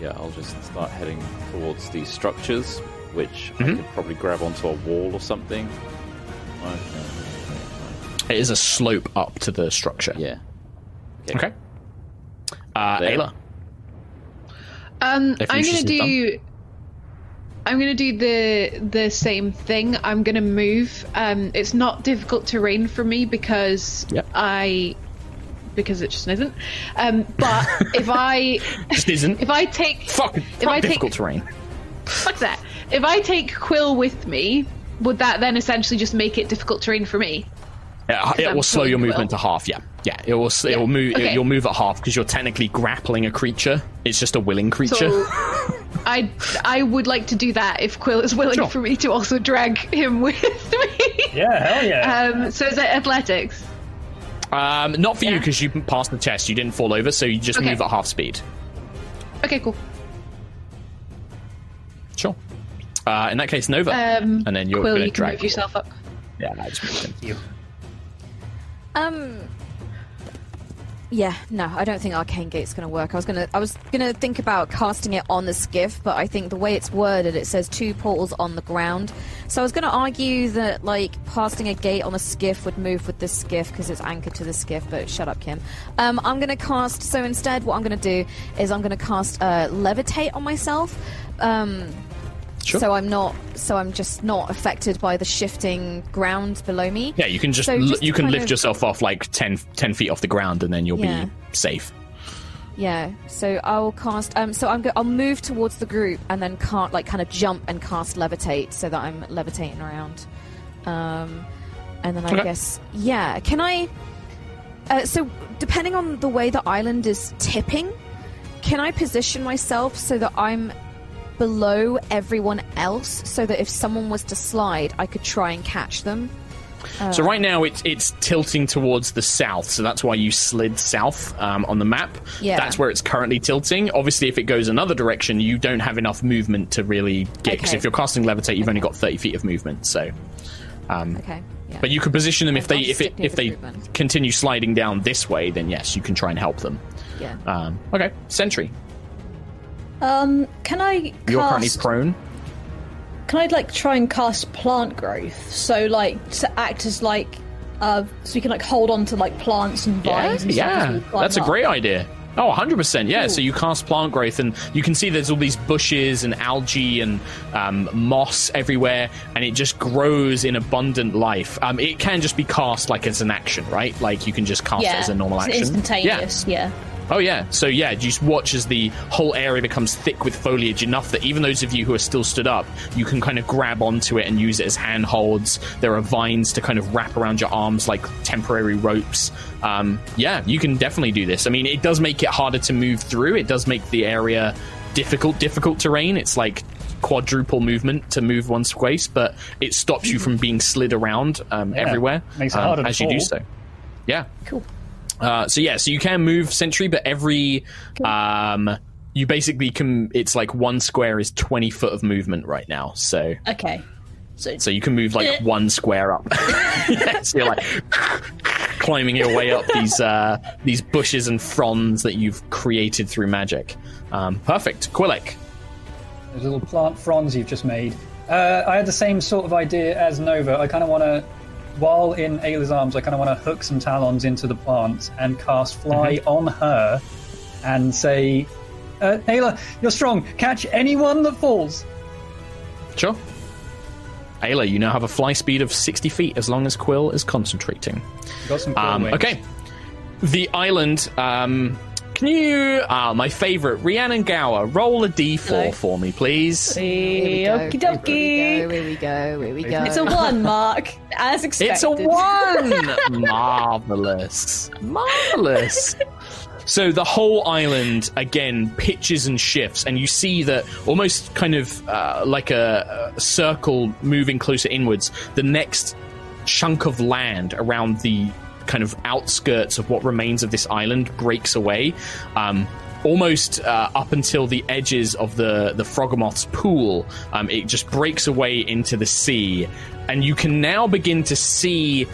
Yeah, I'll just start heading towards these structures, which I Mhm. could probably grab onto a wall or something. Okay. It is a slope up to the structure. Yeah. Okay. Uh, There. Ayla. Um, I'm gonna is done. do. I'm gonna do the the same thing. I'm gonna move. Um, it's not difficult terrain for me because Yep. I because it just isn't. Um, but if I Just isn't. if I take Fuck, if fuck I take difficult terrain. fuck that. If I take Quill with me, would that then essentially just make it difficult terrain for me? Yeah, it I'm will slow your movement Quill. to half. Yeah, yeah. It will. It will move. Okay. You'll move at half because you're technically grappling a creature. It's just a willing creature. So I I would like to do that if Quill is willing Sure. for me to also drag him with me. Yeah, hell yeah. Um, so is it athletics? um, not for you because you passed the test. You didn't fall over, so you just Okay. move at half speed. Okay, cool. Sure. Uh, in that case, Nova, Um, and then you're Quill, going to you can drag move yourself up. Yeah, I just moved him. Um. Yeah, no, I don't think Arcane Gate's going to work. I was gonna, I was gonna think about casting it on the skiff, but I think the way it's worded, it says two portals on the ground. So I was gonna argue that like casting a gate on a skiff would move with the skiff because it's anchored to the skiff. But shut up, Kim. Um, I'm gonna cast. So instead, what I'm gonna do is I'm gonna cast uh, levitate on myself. Um, Sure. So I'm not. So I'm just not affected by the shifting ground below me. Yeah, you can just, So l- just you can lift of- yourself off like 10, 10 feet off the ground, and then you'll Yeah. be safe. Yeah, so I'll cast. Um, so I'm. Go- I'll move towards the group and then can't like kind of jump and cast levitate so that I'm levitating around. Um, and then I Okay. guess yeah. Can I? Uh, so depending on the way the island is tipping, can I position myself so that I'm below everyone else, so that if someone was to slide, I could try and catch them? So right now it's it's tilting towards the south, so that's why you slid south um, on the map. Yeah. That's where it's currently tilting. Obviously, if it goes another direction, you don't have enough movement to really get. Because Okay. if you're casting levitate, you've only got thirty feet of movement. So, um, Okay. Yeah. but you could position them if they if it if the they then. continue sliding down this way, then yes, you can try and help them. yeah. Um, okay, sentry, Um, can I you're currently prone. Can I like try and cast plant growth? So like to act as like, uh, so you can like hold on to like plants and Yeah, vines. and yeah, we climb that's a great idea. Oh, 100%. Yeah, Cool. so you cast plant growth, and you can see there's all these bushes and algae and um, moss everywhere, and it just grows in abundant life. Um, it can just be cast like as an action, right? Like you can just cast Yeah, it as a normal it's action. instantaneous. Yeah. Oh yeah, so yeah, you just watch as the whole area becomes thick with foliage enough that even those of you who are still stood up, you can kind of grab onto it and use it as handholds. There are vines to kind of wrap around your arms like temporary ropes. Um, yeah, you can definitely do this. I mean, it does make it harder to move through. It does make the area difficult, difficult terrain. It's like quadruple movement to move one space, but it stops you from being slid around um, Yeah, everywhere makes it um, harder to as you do so. Yeah. Cool. Uh, so yeah, so you can move Sentry, but every um, you basically can. It's like one square is twenty foot of movement right now. So Okay. So, so you can move like one square up. yeah, so you're like climbing your way up these uh, these bushes and fronds that you've created through magic. Um, perfect, Quillick. Those little plant fronds you've just made. Uh, I had the same sort of idea as Nova. I kind of want to, while in Ayla's arms, I kind of want to hook some talons into the plants and cast fly on her and say, uh, Ayla, you're strong. Catch anyone that falls. Sure. Ayla, you now have a fly speed of 60 feet as long as Quill is concentrating. Got some cool Um, okay. The island. Um, can you. Ah, my favorite. Rhiannon Gower, roll a d4 Hello. for me, please. okie dokie. Here we go. Here we go. It's a one, Mark, as expected. It's a one! Marvelous. Marvelous. So the whole island again pitches and shifts, and you see that almost kind of uh, like a, a circle moving closer inwards. The next chunk of land around the kind of outskirts of what remains of this island breaks away. Um, Almost uh, up until the edges of the the Froghemoth's pool, um, it just breaks away into the sea, and you can now begin to see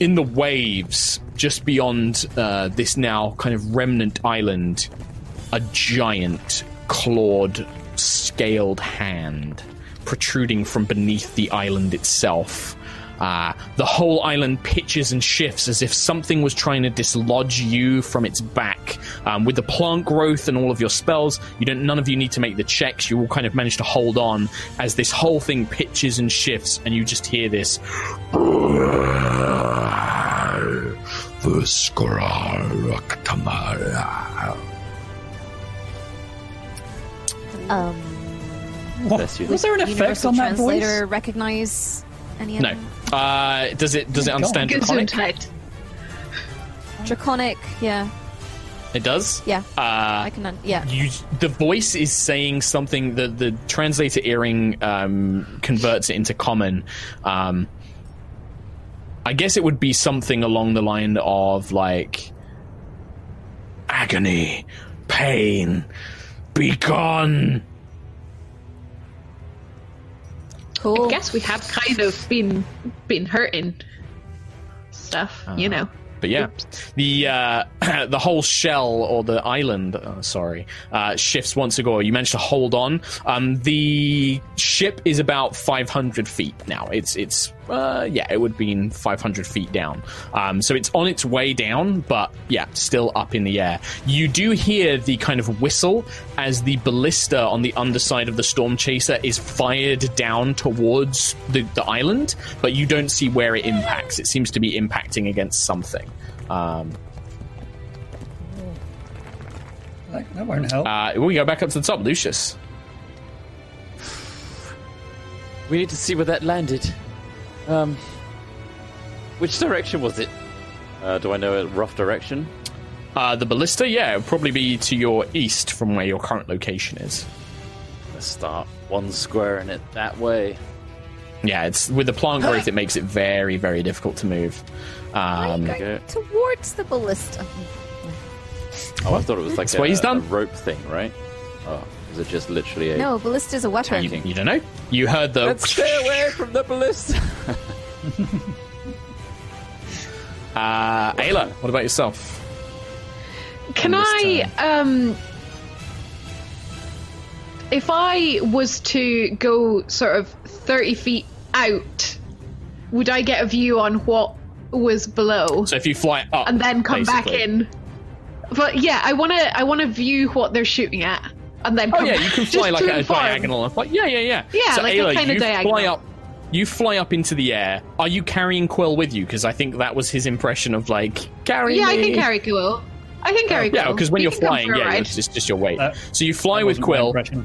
in the waves just beyond uh, this now kind of remnant island a giant clawed scaled hand protruding from beneath the island itself uh, the whole island pitches and shifts as if something was trying to dislodge you from its back. Um, with the plant growth and all of your spells, you don't. None of you need to make the checks. You all kind of manage to hold on as this whole thing pitches and shifts, and you just hear this Um, Bless you. Was there an effect on that voice? Recognize any of no. them? Uh, does it? Does it understand draconic? Gesundheit. Draconic, yeah, It does. yeah. Uh, I can, un- yeah. you the voice is saying something the the translator earring um, converts it into common um, i guess it would be something along the line of like agony pain be gone Cool. I guess we have kind of been been hurting stuff, you know. But yeah, the uh, the whole shell or the island, uh, sorry, uh, shifts once ago. You managed to hold on. Um, the ship is about 500 feet now. It's it's uh, yeah, it would have been 500 feet down. Um, so it's on its way down, but yeah, still up in the air. You do hear the kind of whistle as the ballista on the underside of the storm chaser is fired down towards the, the island, but you don't see where it impacts. It seems to be impacting against something. Um, That, that won't help. uh, we go back up to the top, Lucius. We need to see where that landed. Um, which direction was it? Uh, do I know a rough direction? Uh, the ballista, yeah, it would probably be to your east from where your current location is. Let's start one square in it that way. Yeah, it's with the plant growth, it makes it very, very difficult to move. Um, okay. towards the ballista. Oh, I thought it was like That's a, what he's done. a rope thing, right? Oh, is it just literally a No, ballista's a weapon. you, you don't know. You heard the. Let's stay away from the ballista. Uh, Ayla, what about yourself? Can I, um, if I was to go sort of 30 feet out, would I get a view on what was below So if you fly up and then come back in? But yeah, I want to, I want to view what they're shooting at and then Oh yeah, you can fly like to a inform. diagonal. and fly- Yeah, yeah, yeah. Yeah, so like a Ayla, kinda you diagonal. fly up. You fly up into the air. Are you carrying Quill with you? Because I think that was his impression of like carry Yeah, me. I can carry Quill. I can carry Quill. Yeah, because when You you're flying, for a yeah, ride. it's just, just your weight. Uh, so you fly with Quill. impression.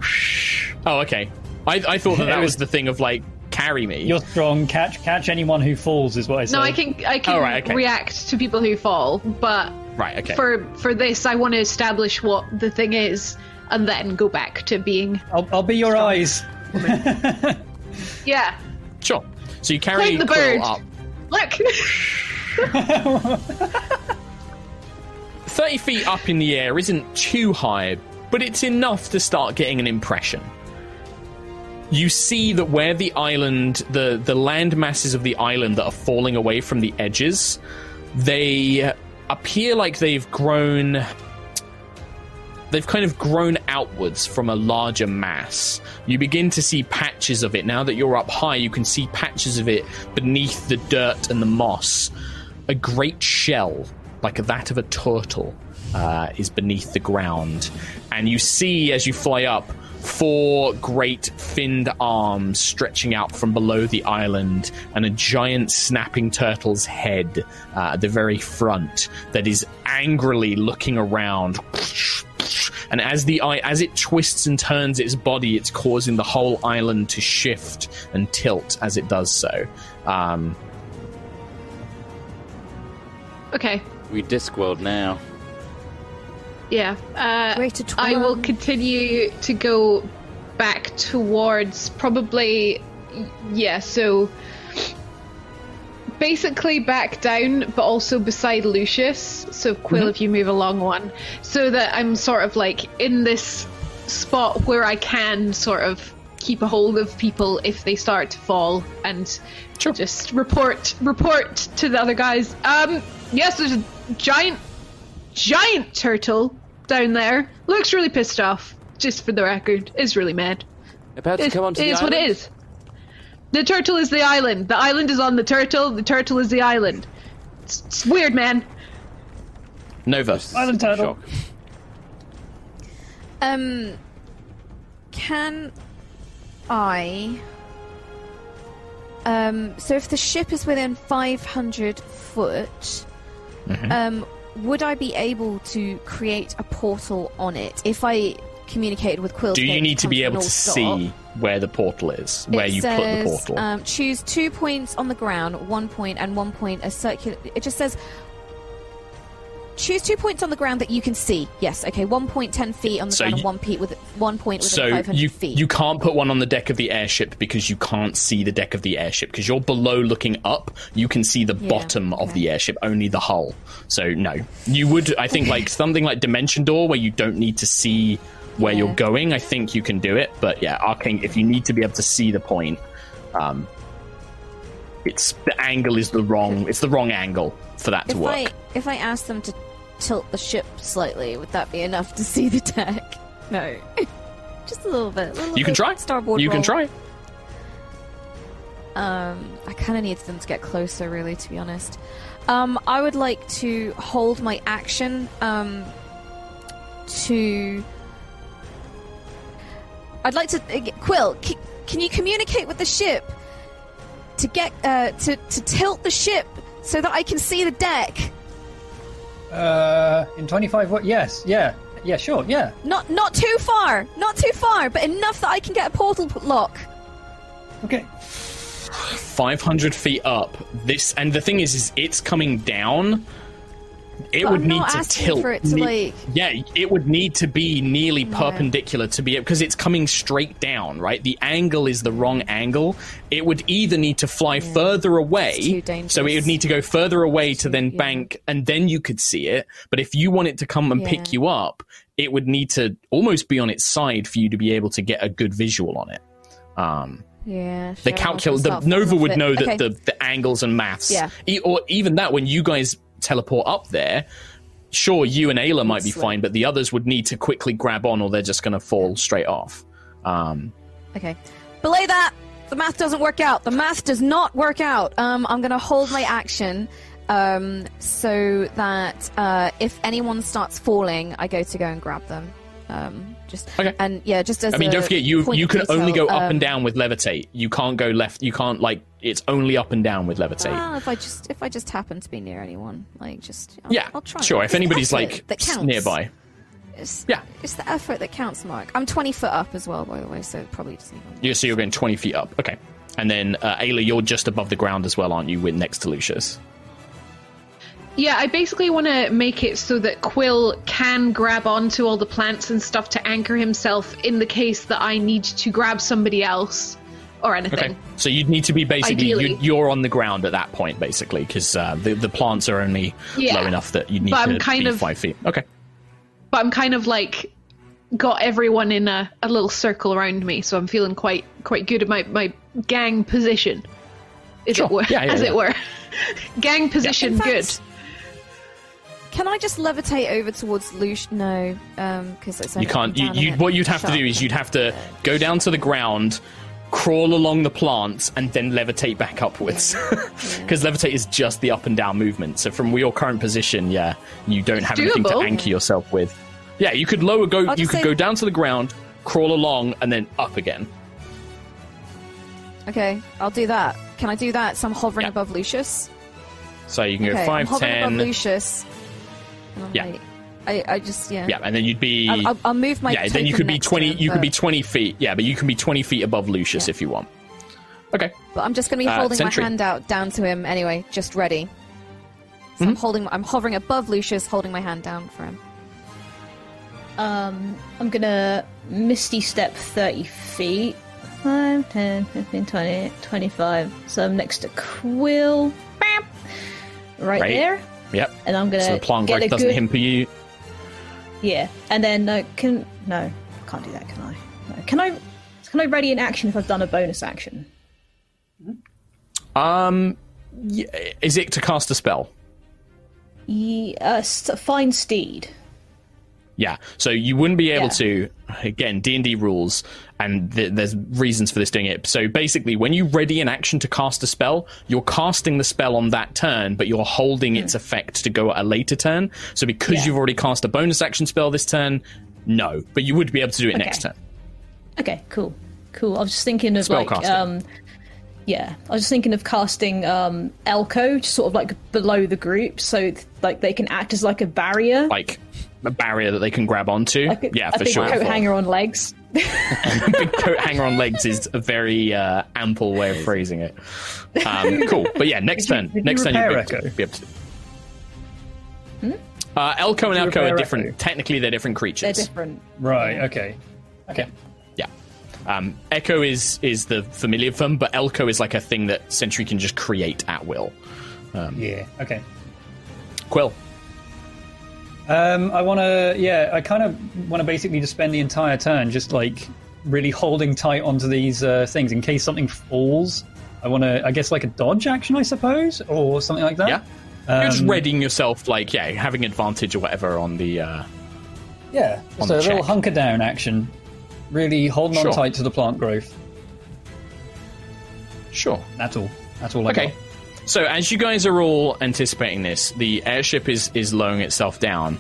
Oh, okay. I, I thought that that was was- the thing of like carry me. You're strong. Catch catch anyone who falls is what I said. No, I can I can Oh, right, okay. react to people who fall, but Right. Okay. for for this, I want to establish what the thing is, and then go back to being I'll, I'll be your eyes. yeah. Sure. So you carry Claim the Quill bird. up. Look, 30 feet up in the air isn't too high, but it's enough to start getting an impression. You see that where the island, the, the land masses of the island that are falling away from the edges, they appear like they've grown. They've kind of grown outwards from a larger mass. You begin to see patches of it. Now that you're up high, you can see patches of it beneath the dirt and the moss. A great shell, like that of a turtle, uh, is beneath the ground. And you see, as you fly up, four great finned arms stretching out from below the island, and a giant snapping turtle's head uh, at the very front that is angrily looking around. And as the eye, as it twists and turns its body, it's causing the whole island to shift and tilt as it does so. Um, okay, We Discworld now. Yeah. Uh, I will continue to go back towards probably yeah. So basically back down, but also beside Lucius. So Quill, if you move along one, so that I'm sort of like in this spot where I can sort of keep a hold of people if they start to fall and just report report to the other guys. Um, yes, there's a giant giant turtle down there. Looks really pissed off. Just for the record, is really mad. About to It, come onto it the is what it island? is. The turtle is the island. The island is on the turtle. The turtle is the island. It's, it's weird, man. Nova. Island turtle. Shock. Um, can I? Um, so if the ship is within 500 foot, Mm-hmm. um, would I be able to create a portal on it if I communicated with Quill? Do you need to be able to see where the portal is, where you says, put the portal? Um, choose two points on the ground, one point, and one point a circular. It just says choose two points on the ground that you can see. Yes, okay. One point ten feet on the So ground, you- and one feet with one point within so five hundred you feet. you can't put one on the deck of the airship because you can't see the deck of the airship because you're below looking up. You can see the Yeah, bottom of the airship, only the hull. So no, you would. I think like something like Dimension Door where you don't need to see where Yeah. you're going. I think you can do it, but yeah, Arcane. If you need to be able to see the point, um, it's the angle is the wrong. It's the wrong angle for that to if work. I if I ask them to tilt the ship slightly, would that be enough to see the deck? No, just a little bit. a little You can try. Starboard. You can try. Um, I kind of need them to get closer, really, to be honest. Um, I would like to hold my action um, to. I'd like to uh, Quill. Can you communicate with the ship to get uh, to to tilt the ship so that I can see the deck? Uh, in 25 what? Yes, yeah, yeah, sure, yeah. Not not too far, not too far, but enough that I can get a portal lock. Okay. 500 feet up. This and the thing is, is it's coming down. It But would I'm need to tilt. for it to, ne- like- yeah, it would need to be nearly perpendicular to be it because it's coming straight down. Right, the angle is the wrong angle. It would either need to fly further away, too dangerous. so it would need to go further away to then yeah. bank, and then you could see it. But if you want it to come and Yeah. pick you up, it would need to almost be on its side for you to be able to get a good visual on it. Um, Yeah, the calcul the Nova would know that the, the angles and maths, Yeah. e- or even that when you guys teleport up there, sure you and Ayla might be Slip. fine, but the others would need to quickly grab on, or they're just going to fall straight off. Um, Okay. Belay that! The math doesn't work out. The math does not work out. Um, I'm going to hold my action um, so that uh, if anyone starts falling, I go to go and grab them. Um, just Okay. and yeah, just as I mean, don't forget you you can only go detail, up and um, down with levitate. You can't go left. You can't like it's only up and down with levitate. Well, if I just if I just happen to be near anyone, like just I'll, yeah, I'll try. sure. If the anybody's like that counts. nearby, it's, Yeah. it's the effort that counts, Mark. I'm 20 foot up as well, by the way, so it probably doesn't even. you so you're going twenty feet up. Okay, and then uh, Ayla, you're just above the ground as well, aren't you? With next to Lucius. Yeah, I basically want to make it so that Quill can grab onto all the plants and stuff to anchor himself in the case that I need to grab somebody else or anything. Okay, so you'd need to be basically you, you're on the ground at that point, basically, because uh, the the plants are only Yeah. low enough that you need But to I'm kind be of- five feet. Okay, But I'm kind of like got everyone in a, a little circle around me, so I'm feeling quite quite good at my, my gang position. As Sure. it were. Yeah, yeah, as yeah. it were. gang position In fact, good. Can I just levitate over towards Lush? No, because it's you can't. You, down you and what you'd have to do is you'd have to go down to the ground. Crawl along the plants and then levitate back upwards, because levitate is just the up and down movement. So from your current position, yeah, you don't have anything to anchor yourself with. Yeah, you could lower go. I'll You could say- go down to the ground, crawl along, and then up again. Okay, I'll do that. Can I do that? So I'm hovering Yeah. above Lucius. So you can go okay, I'm five, hovering above. Lucius. I'm Yeah. like- I, I just yeah. Yeah, and then you'd be. I'll, I'll, I'll move my. yeah, then you could be twenty. him, You could be twenty feet. Yeah, but you can be twenty feet above Lucius Yeah. if you want. Okay. But I'm just going to be Uh, holding sentry. my hand out down to him anyway, just ready. So Mm-hmm. I'm holding. I'm hovering above Lucius, holding my hand down for him. Um, I'm gonna Misty Step 30 feet. 5, 10, 15, 20, 25. So I'm next to Quill. Bam! Right, Right. there. Yep. And I'm gonna So the plant get a doesn't good... hinder you. Yeah. And then, uh, can... No, can't do that, can I? No. Can I... Can I ready an action if I've done a bonus action? Um, is it to cast a spell? Ye- uh, find Steed. Yeah. So you wouldn't be able Yeah. to. Again, D and D rules, and th- there's reasons for this doing it. So basically, when you ready an action to cast a spell, you're casting the spell on that turn, but you're holding its effect to go at a later turn. So because Hmm. Yeah. you've already cast a bonus action spell this turn, no, but you would be able to do it Okay. next turn. Okay, cool. Cool. I was just thinking of like Spellcasting. um yeah, I was just thinking of casting um Elko just sort of like below the group so th- like they can act as like a barrier. Like a barrier that they can grab onto. like a, yeah, a for big sure. coat hanger on legs. big coat hanger on legs is a very uh, ample way of phrasing it. Um, cool, but yeah, next turn. you next turn you'll be repair able, to, Echo? be able to. Uh, Elko and Elko are different. Echo? Technically, they're different creatures. They're creatures. different. Right. Okay. Okay. Yeah. Um, Echo is is the familiar form, but Elko is like a thing that Sentry can just create at will. Yeah. Okay. Quill. Um, I want to. Yeah, I kind of want to basically just spend the entire turn just like really holding tight onto these uh, things in case something falls. I want to. I guess like a dodge action, I suppose, or something like that. Yeah. You're just Um, readying yourself, like yeah, having advantage or whatever on the. Uh, Yeah, on the a little hunker down action. Really holding Sure. on tight to the plant growth. sure. That's all. That's all I Okay. got. So as you guys are all anticipating this, the airship is is lowering itself down.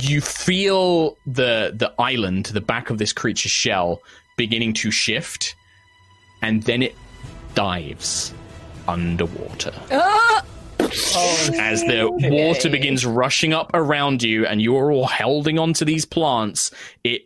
You feel the the island, the back of this creature's shell, beginning to shift, and then it dives underwater. Ah! As the water begins rushing up around you and you're all holding onto these plants, it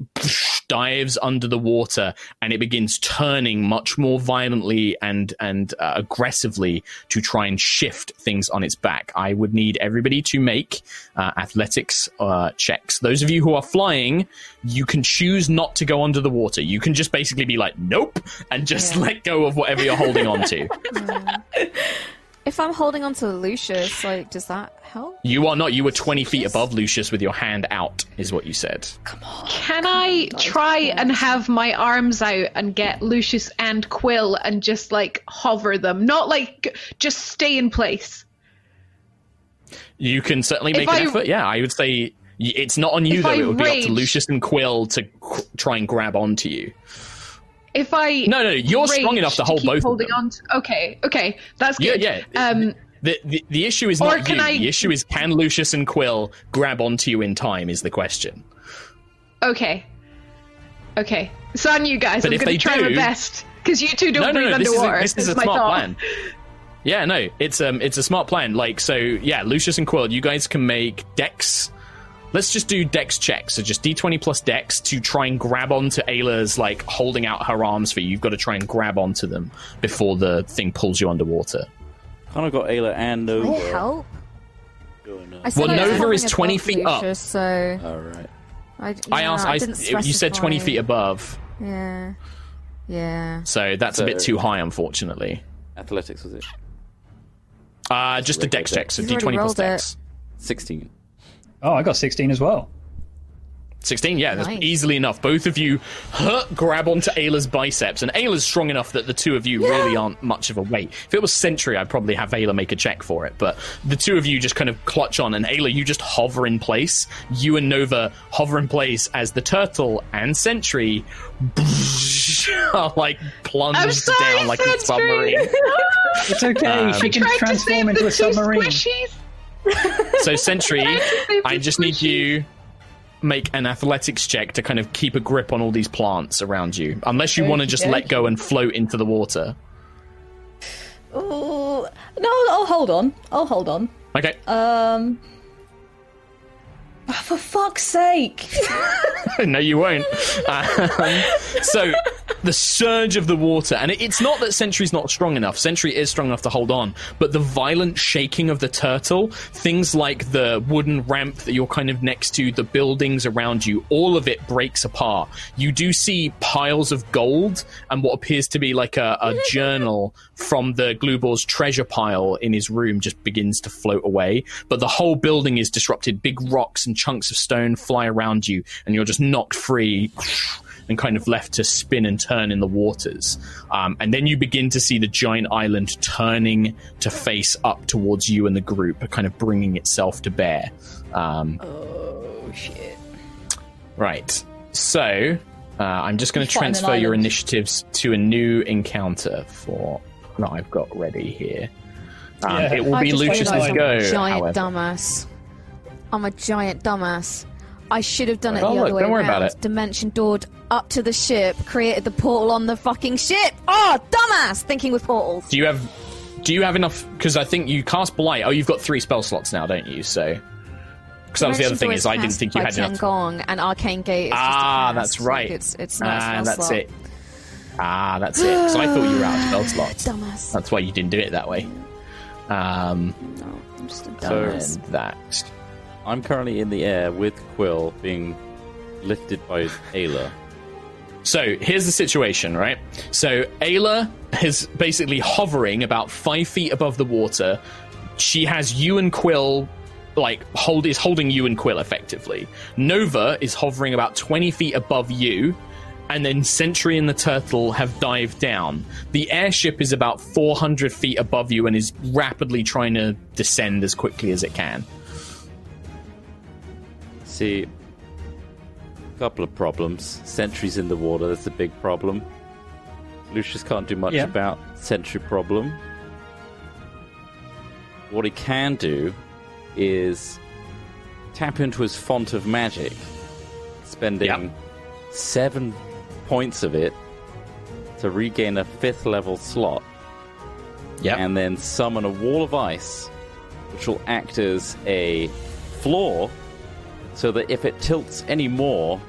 dives under the water and it begins turning much more violently and and uh, aggressively to try and shift things on its back. I would need everybody to make uh, athletics uh, checks. Those of you who are flying, you can choose not to go under the water. You can just basically be like, nope, and just Yeah. let go of whatever you're holding on to. If I'm holding on to Lucius, like, does that help? You are not. You were 20 feet above Lucius with your hand out, is what you said. Come on. Can I try and have my arms out and get Lucius and Quill and just like hover them? Not like just stay in place. You can certainly make If an I- effort. Yeah, I would say it's not on you, If though. I it would be up to Lucius and Quill to qu- try and grab onto you. If I No, no, you're strong enough to hold keep both of holding them. on. To, okay, okay, that's Yeah, good. yeah. Um, The, the, the issue is not can you. I- The issue is can Lucius and Quill grab onto you in time, is the question. Okay. Okay. It's on you guys. But I'm going to try my best because you two don't no, no, breathe no. This is a, underwater. this is a smart thought. plan. Yeah, no, it's um, it's a smart plan. Like, so yeah, Lucius and Quill, you guys can make Dex. Let's just do Dex checks. So just D20 plus Dex to try and grab onto Ayla's like holding out her arms for you. You've got to try and grab onto them before the thing pulls you underwater. Kind of got Ayla and Can I Nova. help? going. I said Well, I was Nova having is a 20 bug, feet up. Lucius, so All right. I, I yeah, asked. I, didn't you said 20 specify. feet above, Yeah, yeah. so that's a bit So- too high, unfortunately. Athletics was it? Uh, just a Dex check. So He's already D20 plus rolled it. Dex. Sixteen. Oh, I got 16 as well. 16, yeah, that's easily enough. Both of you huh, grab onto Ayla's biceps, and Ayla's strong enough that the two of you really aren't much of a weight. If it was Sentry, I'd probably have Ayla make a check for it, but the two of you just kind of clutch on, and Ayla, you just hover in place. You and Nova hover in place as the turtle and Sentry are like plunged I'm sorry, down like a submarine. It's okay. Um, she can transform into a submarine. squishies. So, Sentry, I just need you make an athletics check to kind of keep a grip on all these plants around you, unless you want to just let go and float into the water. Oh no! I'll hold on. I'll hold on. Okay. Um. Oh, for fuck's sake! no, you won't. Um, so the surge of the water, and it, it's not that Sentry's not strong enough. Sentry is strong enough to hold on, but the violent shaking of the turtle, things like the wooden ramp that you're kind of next to, the buildings around you, all of it breaks apart. You do see piles of gold and what appears to be like a, a journal from the Glubor's treasure pile in his room just begins to float away. But the whole building is disrupted. Big rocks and chunks of stone fly around you, and you're just knocked free and kind of left to spin and turn in the waters. Um, and then you begin to see the giant island turning to face up towards you and the group, kind of bringing itself to bear. Um, oh shit! Right. So uh, I'm just going to You're fighting an transfer your initiatives to a new encounter for that I've got ready here. Um, Yeah. It will I be just Lucius's go. giant however. dumbass. I'm a giant dumbass. I should have done it Oh, the look, other way don't worry around. about it. Dimension doored up to the ship, created the portal on the fucking ship. Oh, dumbass! Thinking with portals. Do you have? Do you have enough? Because I think you cast blight. Oh, you've got three spell slots now, don't you? So, because that was the other thing is I didn't think you had enough. Gong and Arcane Gate. Is Ah, just a cast. that's right. it's it's not Ah, that's slot. it. Ah, that's it. Because I thought you were out of spell slots. Dumbass. That's why you didn't do it that way. Um, No, I'm just a dumbass. and that. I'm currently in the air with Quill being lifted by Ayla. So here's the situation, right? So Ayla is basically hovering about five feet above the water. She has you and Quill, like hold is holding you and Quill effectively. Nova is hovering about twenty feet above you, and then Sentry and the Turtle have dived down. The airship is about four hundred feet above you and is rapidly trying to descend as quickly as it can. See, a couple of problems. Sentries in the water, that's a big problem. Lucius can't do much Yeah. about sentry problem. What he can do is tap into his font of magic, spending Yep. seven points of it to regain a fifth level slot, Yeah. and then summon a wall of ice, which will act as a floor so that if it tilts any more,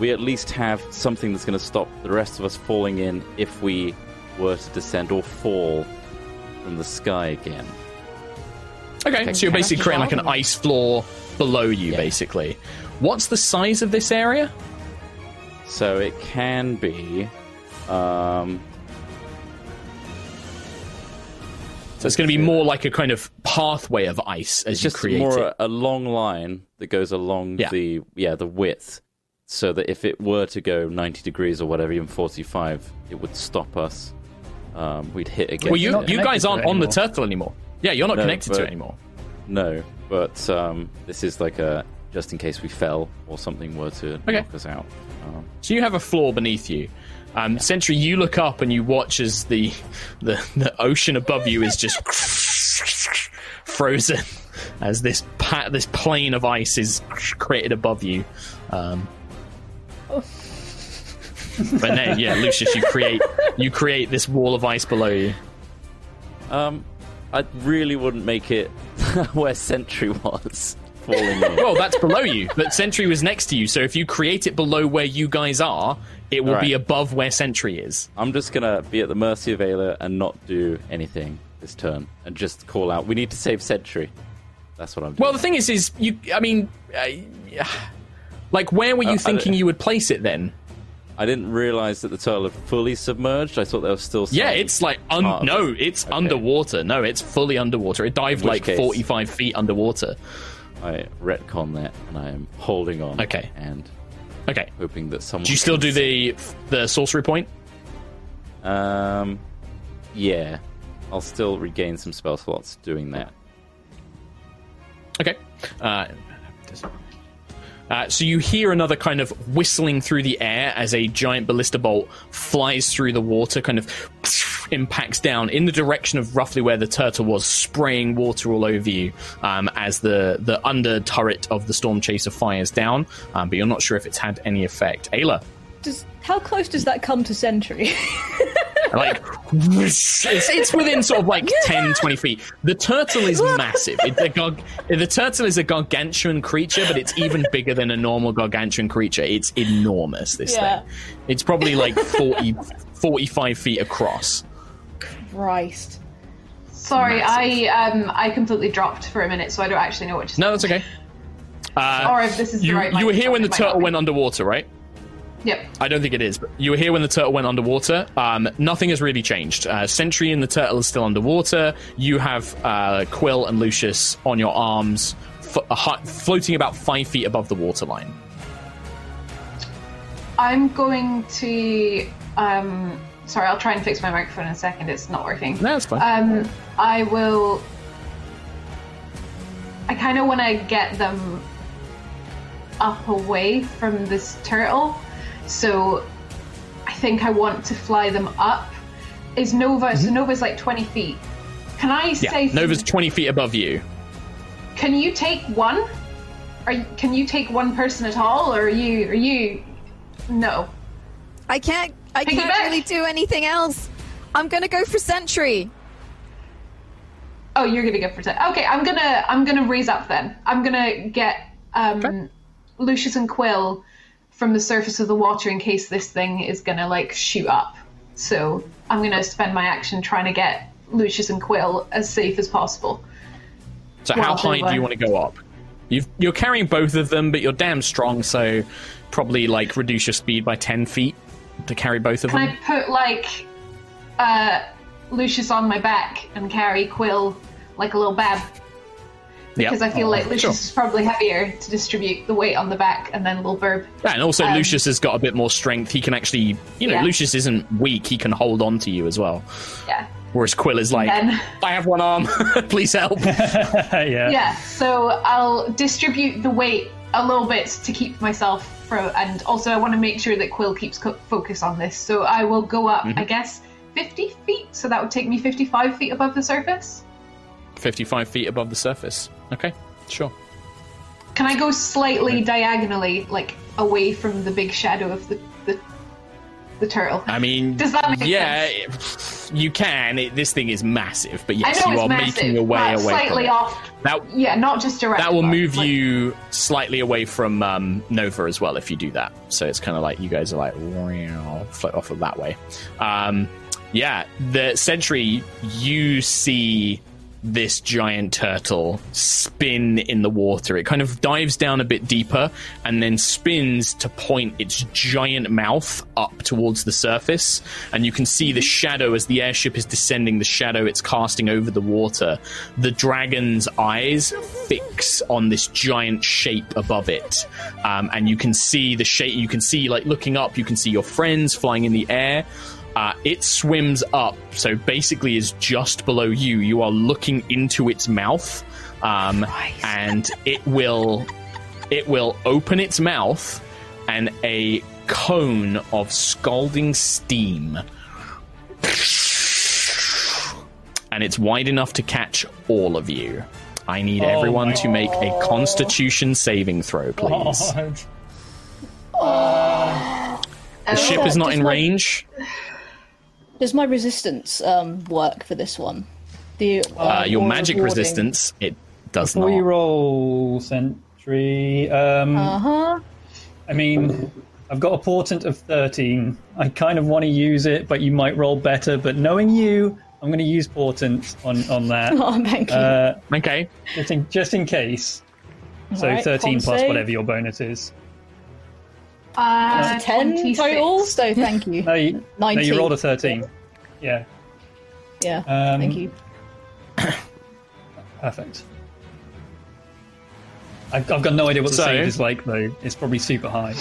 we at least have something that's going to stop the rest of us falling in if we were to descend or fall from the sky again. Okay, so you're basically creating like an ice floor below you, Yeah. basically. What's the size of this area? So it can be. Um, So it's going to be more like a kind of pathway of ice as it's you just create more it. a, a long line that goes along Yeah. the yeah the width, so that if it were to go 90 degrees or whatever, even 45, it would stop us. Um, we'd hit again. Well, you you guys aren't on the turtle anymore. Yeah, you're not No, connected to it anymore. No, but um, this is like a just in case we fell or something were to Okay. knock us out. Um, So you have a floor beneath you. Um, Sentry, you look up and you watch as the the, the ocean above you is just frozen as this pa- this plane of ice is created above you. Um, but then, yeah, Lucius, you create you create this wall of ice below you. Um, I really wouldn't make it where Sentry was falling in. Well, that's below you, but Sentry was next to you. So if you create it below where you guys are, it will be above where Sentry is. I'm just gonna be at the mercy of Ayla and not do anything this turn, and just call out. We need to save Sentry. That's what I'm doing. Well, the thing is, is you. I mean, uh, like, where were you Uh, thinking you would place it then? I didn't realize that the turtle had fully submerged. I thought there was still. Yeah, it's like un- no, it's Okay. underwater. No, it's fully underwater. It dived like case- forty-five feet underwater. I retcon that, and I am holding on. Okay. and Okay. hoping that someone. Do you still do the the sorcery point? Um, yeah, I'll still regain some spell slots doing that. Okay. Uh, uh, so you hear another kind of whistling through the air as a giant ballista bolt flies through the water, kind of impacts down in the direction of roughly where the turtle was, spraying water all over you um, as the, the under turret of the storm chaser fires down. Um, but you're not sure if it's had any effect. Ayla, Does how close does that come to Sentry? like it's, it's within sort of like 10 20 feet. The turtle is massive. It's a gar- the turtle is a gargantuan creature but it's even bigger than a normal gargantuan creature. It's enormous this Yeah. thing. It's probably like 40 45 feet across. Christ. Sorry, I um I completely dropped for a minute, so I don't actually know what to say. no that's okay. Uh, Or if this is the you, right you were here when the it might not turtle went underwater right Yep. I don't think it is, but you were here when the turtle went underwater. Um, nothing has really changed. Uh, Sentry and the turtle is still underwater. You have uh, Quill and Lucius on your arms, f- hi- floating about five feet above the waterline. I'm going to um sorry, I'll try and fix my microphone in a second. It's not working. No, that's fine. Um I will I kind of want to get them up away from this turtle. So I think I want to fly them up. Is Nova so Nova's like 20 feet. Can I Mm-hmm. yeah, say Nova's 20 feet above you. Can you take one? Are you, can you take one person at all, or are you? Are you? No. I can't. I Piggyback? can't really do anything else. I'm gonna go for Sentry. Oh, you're gonna go for ten. Okay, I'm gonna I'm gonna raise up then. I'm gonna get um, Lucius and Quill from the surface of the water in case this thing is gonna like shoot up. So I'm gonna spend my action trying to get Lucius and Quill as safe as possible. So how high do you want to go up? You've, you're carrying both of them, but you're damn strong, so probably like reduce your speed by 10 feet to carry both of Can them. I put like uh, Lucius on my back and carry Quill like a little bab? Because I feel like Lucius Sure. is probably heavier to distribute the weight on the back, and then little Verb. Yeah, and also Um, Lucius has got a bit more strength. He can actually, you know, Yeah. Lucius isn't weak. He can hold on to you as well. Yeah. Whereas Quill is like, Then- I have one arm, please help. yeah. Yeah. So I'll distribute the weight a little bit to keep myself from, and also I want to make sure that Quill keeps co- focus on this. So I will go up, Mm-hmm. I guess, 50 feet. So that would take me 55 feet above the surface. 55 feet above the surface. Okay, sure. Can I go slightly diagonally, like away from the big shadow of the the, the turtle? I mean, Does that make yeah, you can. It, this thing is massive, but yes, you are massive, making your way away slightly off. That Yeah, not just direct. that will move like- you slightly away from um, Nova as well if you do that. So it's kind of like you guys are like float off of that way. Um, yeah, the sentry. You see this giant turtle spin in the water. It kind of dives down a bit deeper and then spins to point its giant mouth up towards the surface. And you can see the shadow as the airship is descending, the shadow it's casting over the water. The dragon's eyes fix on this giant shape above it. Um, and you can see the shape, you can see, like, looking up, you can see your friends flying in the air. Uh, it swims up, so basically is just below you. You are looking into its mouth, um, and it will it will open its mouth, and a cone of scalding steam, and it's wide enough to catch all of you. I need Oh everyone my to make a Constitution saving throw, please. God. The ship is not in my- range. Does my resistance um, work for this one? The Uh, your magic rewarding? resistance, it does Before you not. roll Sentry, um, Uh huh. I mean, I've got a portent of 13. I kind of want to use it, but you might roll better. But knowing you, I'm going to use portent on, on that. Oh, thank you. Uh, Okay. just, in, just in case. So Alright, 13 plus save. whatever your bonus is. Uh, Ten 26. total. So thank you. No, you, no, Nineteen. you rolled a 13. Yeah, Yeah. Um, thank you. perfect. I've, I've got no idea what the So- save is like, though. It's probably super high.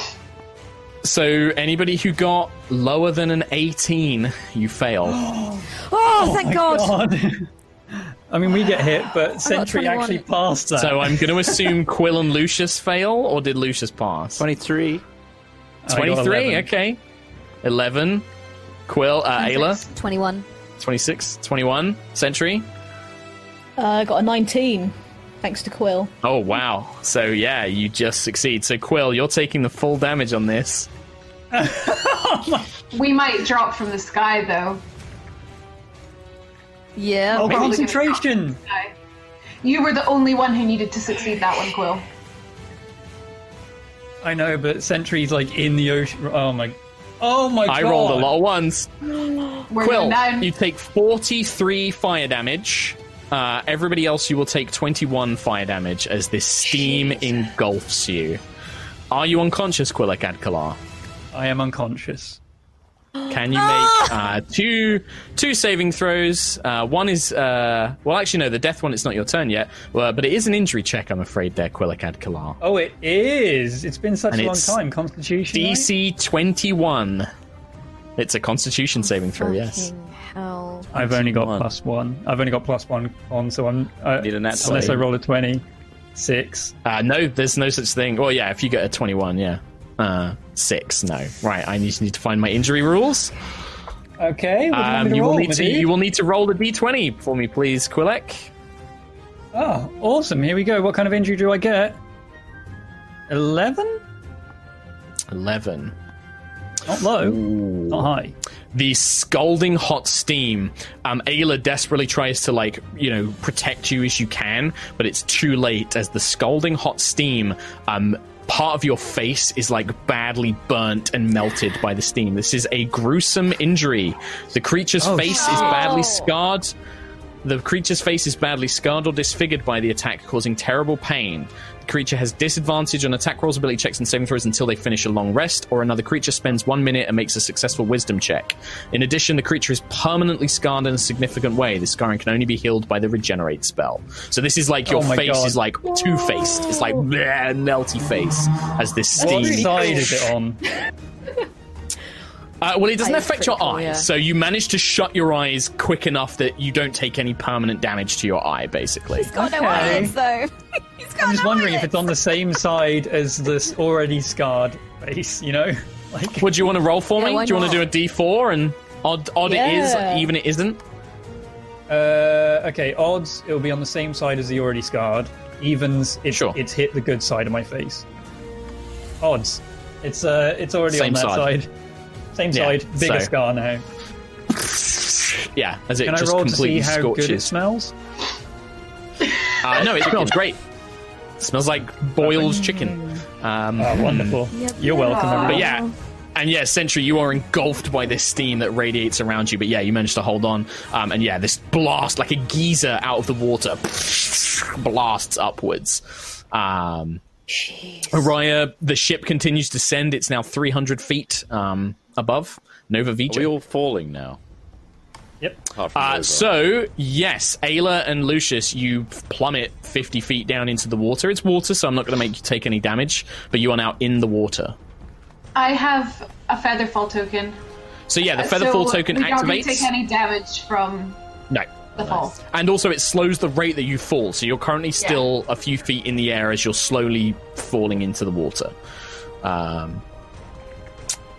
So anybody who got lower than an 18, you fail. Oh, thank My God. I mean, we get hit, but Sentry actually passed that. so I'm going to assume Quill and Lucius fail, or did Lucius pass? 23. I got 23, 11. okay. 11. Quill, uh, Ayla, 21. 26, 21. Sentry. Uh, I got a nineteen, thanks to Quill. Oh, wow. So, yeah, you just succeed. So, Quill, you're taking the full damage on this. We might drop from the sky though. Yeah. Oh, Probably gonna concentration! You were the only one who needed to succeed that one, Quill. I know, but Sentry's like in the ocean. Oh my. Oh my god. I god! rolled a lot of ones. We're Quill, going you take 43 fire damage. Uh, everybody else, you will take 21 fire damage as this steam engulfs you. Are you unconscious, Quillic Adkalar? I am unconscious. Can you make uh, two two saving throws? Uh, one is uh, well, actually no, the death one. It's not your turn yet, uh, but it is an injury check. I'm afraid there, Quillic Adkalar. Oh, it is. It's been such And a long time. Constitution. right? DC 21. It's a Constitution saving throw. Yes. Fucking hell. I've only got plus one. I've only got plus one on, so I'm. Uh, Need a nat unless I roll a twenty six. Uh, no, there's no such thing. Well, yeah, if you get a 21, yeah. Uh, six, no. Right, I just need to find my injury rules. Okay. You, Um, you will need to Madhu? you will need to roll a d20 for me, please, Quilek. Oh, awesome! Here we go. What kind of injury do I get? Eleven. 11. Not low. Not high. the scalding hot steam. Um, Ayla desperately tries to like you know protect you as you can, but it's too late as the scalding hot steam. Um, part of your face is like badly burnt and melted by the steam. This is a gruesome injury. The creature's Oh, face is badly scarred. The creature's face is badly scarred or disfigured by the attack, causing terrible pain. The creature has disadvantage on attack rolls, ability checks, and saving throws until they finish a long rest, or another creature spends one minute and makes a successful wisdom check. In addition, the creature is permanently scarred in a significant way. The scarring can only be healed by the regenerate spell. So this is like your Oh face God. is like two faced. It's like bleh, melty face as this steam. What side is it on? Uh, well, it doesn't That is affect your pretty cool, eyes, yeah. so you manage to shut your eyes quick enough that you don't take any permanent damage to your eye, basically. He's got no Okay. eyelids, though. He's got I'm just no wondering if it's on the same side as this already scarred face. You know, like Would you want to roll for me? why Do you want to do a not? D4 and odd odd it Yeah. is, even it isn't? Uh, okay, odds it'll be on the same side as the already scarred. Evens, it's, Sure. it's hit the good side of my face. Odds, it's uh, it's already Same on that side. side. Same Yeah, side, bigger so- scar now. Yeah, as it Can I just roll to see completely how good it smells? Uh, no, it smells great. It smells like boiled chicken. Um, Oh, wonderful. You're welcome. But yeah, and yeah, Sentry, you are engulfed by this steam that radiates around you. But yeah, you managed to hold on. Um, and yeah, this blast, like a geyser out of the water, blasts upwards. Um, Araya, the ship continues to send. It's now 300 feet um, above Nova Are Vija. we all falling now? Yep. Uh, so, yes, Ayla and Lucius, you plummet 50 feet down into the water. It's water, so I'm not going to make you take any damage, but you are now in the water. I have a Featherfall token. So, yeah, the Uh, Featherfall so token we don't take any damage from No. the fall. And also, it slows the rate that you fall, so you're currently still a few feet in the air as you're slowly falling into the water. Um,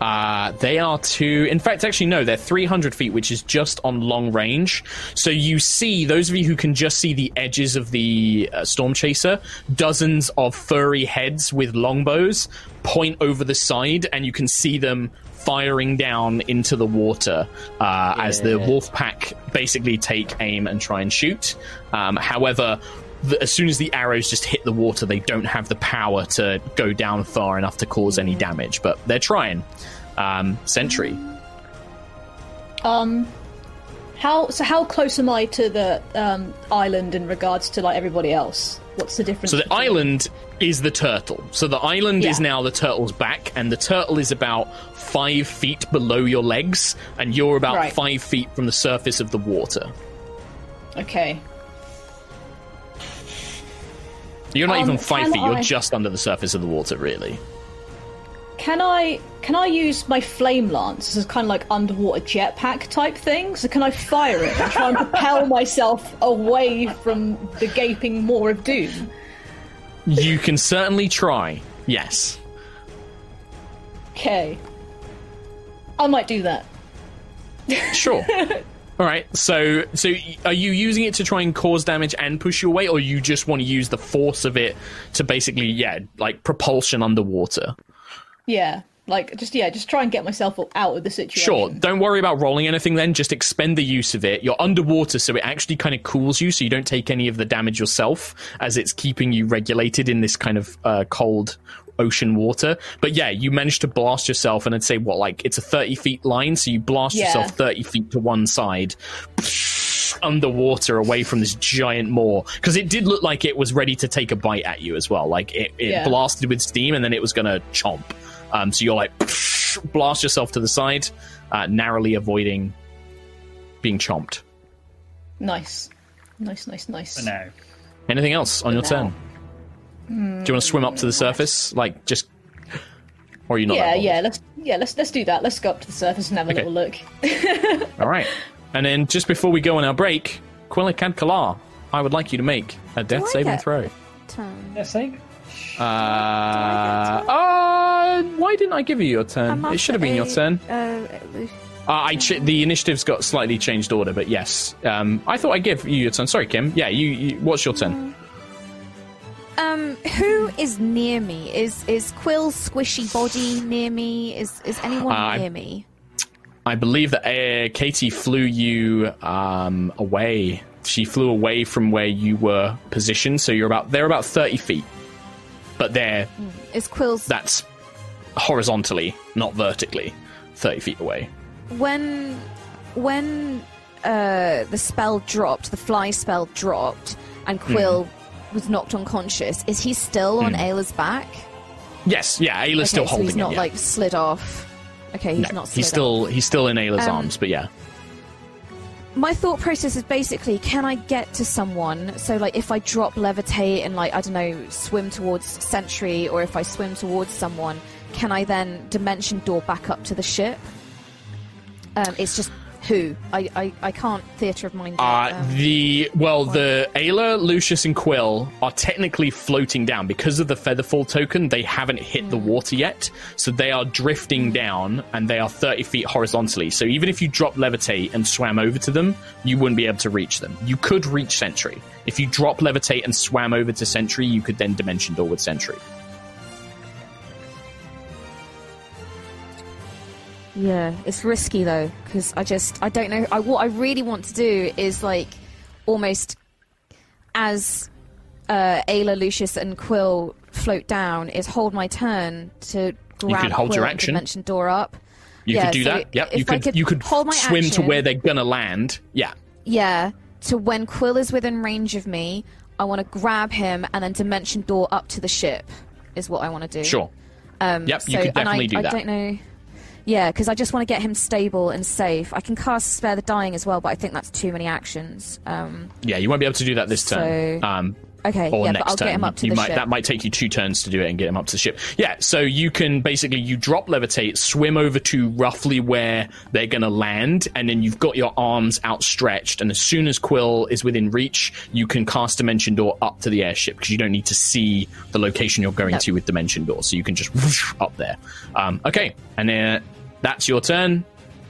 uh, they are two. In fact, actually, no, they're 300 feet, which is just on long range. So you see, those of you who can just see the edges of the uh, storm chaser, dozens of furry heads with longbows point over the side, and you can see them firing down into the water uh, as the wolf pack basically take aim and try and shoot. Um, however, as soon as the arrows just hit the water, they don't have the power to go down far enough to cause any damage. But they're trying. Um, Sentry. Um, how so? How close am I to the um, island in regards to like everybody else? What's the difference? So the between- island is the turtle. So the island is now the turtle's back, and the turtle is about five feet below your legs, and you're about Right. five feet from the surface of the water. Okay. You're not Um, even five feet. You're just under the surface of the water, really. Can I can I use my flame lance as kind of like underwater jetpack type thing? So can I fire it and try and propel myself away from the gaping maw of doom? You can certainly try. Yes. Okay. I might do that. Sure. All right. So, so are you using it to try and cause damage and push you away, or you just want to use the force of it to basically, yeah, like propulsion underwater? Yeah. Like just yeah, just try and get myself out of the situation. Sure. Don't worry about rolling anything then. Just expend the use of it. You're underwater, so it actually kind of cools you, so you don't take any of the damage yourself, as it's keeping you regulated in this kind of uh, cold ocean water. But yeah, you managed to blast yourself, and I'd say, what, like, it's a 30 feet line, so you blast Yeah. yourself 30 feet to one side. Underwater, away from this giant maw, because it did look like it was ready to take a bite at you as well. Like it, it Yeah. blasted with steam, and then it was gonna chomp. Um, so you're like blast yourself to the side, uh, narrowly avoiding being chomped. Nice. Nice, nice, nice. For now. Anything else on your now. turn? Do you want to swim up to the surface, like just, or are you not? yeah, yeah, let's yeah, let's let's do that. Let's go up to the surface and have a Okay. little look. All right. And then just before we go on our break, Quillic and Kalar, I would like you to make a death Do I saving get- throw. Turn. Yeah, save. Uh, uh, why didn't I give you your turn? It should have been your turn. a- uh, Uh, I ch- the initiative's got slightly changed order, but yes. Um, I thought I'd give you your turn. Sorry, Kim. Yeah, you. you what's your turn? Um, who is near me? Is is Quill's squishy body near me? Is is anyone Uh, near me? I believe that uh, Katie flew you um, away. She flew away from where you were positioned, so you're about they're about thirty feet, but they're Is Quill's that's horizontally, not vertically, thirty feet away. when when uh, the spell dropped, the fly spell dropped, and Quill Hmm. Was knocked unconscious? Is he still on Ayla's back? Yes, yeah, Ayla's still okay, so holding he's not it. yeah. like slid off. Okay, he's no, not. Slid he's still he's still in Ayla's Um, arms, but yeah. My thought process is basically, can I get to someone? So, like, if I drop levitate and like I don't know, swim towards Sentry, or if I swim towards someone, can I then dimension door back up to the ship? Um, it's just who I I, I can't theatre of mind. Uh, Um, the well, the Ayla, Lucius, and Quill are technically floating down because of the Featherfall token. They haven't hit the water yet, so they are drifting down, and they are thirty feet horizontally. So even if you drop levitate and swam over to them, you wouldn't be able to reach them. You could reach Sentry if you drop levitate and swam over to Sentry. You could then dimension door with Sentry. Yeah, it's risky though because I just I don't know. I what I really want to do is like almost as uh, Ayla, Lucius, and Quill float down is hold my turn to grab you could hold Quill your action. dimension door up. You Yeah, could do so that. Yep. You could, could you could hold my swim to where they're gonna land. Yeah. Yeah, to when Quill is within range of me, I want to grab him and then dimension door up to the ship. Is what I want to do. Sure. Um, Yep, you so- could and I, definitely do I don't know. Yeah, because I just want to get him stable and safe. I can cast Spare the Dying as well, but I think that's too many actions. Um, Yeah, you won't be able to do that this turn. Um, okay, or yeah, next but I'll turn. get him up to you the might, ship. That might take you two turns to do it and get him up to the ship. Yeah, so you can basically you drop levitate, swim over to roughly where they're going to land, and then you've got your arms outstretched. And as soon as Quill is within reach, you can cast Dimension Door up to the airship because you don't need to see the location you're going Nope. to with Dimension Door, so you can just whoosh up there. Um, okay, and uh, that's your turn.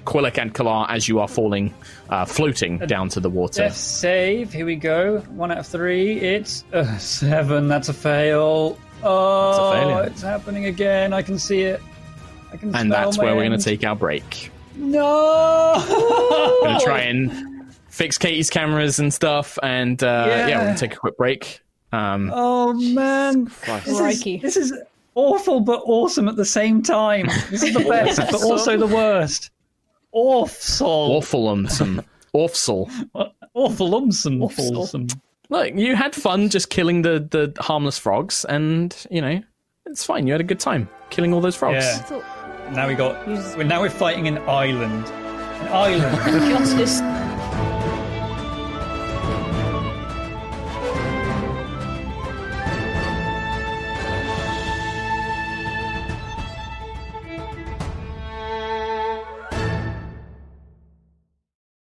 Quillic and Kalar, as you are falling, uh, floating down to the water. Death save. Here we go. One out of three. It's a seven. That's a fail. Oh, failure. it's happening again. I can see it. I can and that's my where we're going to take our break. No. Going to try and fix Katie's cameras and stuff, and uh, yeah. Yeah. we're going to take a quick break. Um, Oh man, this is, this is awful but awesome at the same time. This is the best, but also the worst. Awful, awful umsome. Awful. awful, umsome, Awful. awesome. Look, you had fun just killing the, the harmless frogs, and, you know, it's fine. You had a good time killing all those frogs. Yeah. Now we got. We're now we're fighting an island. An island. Justice.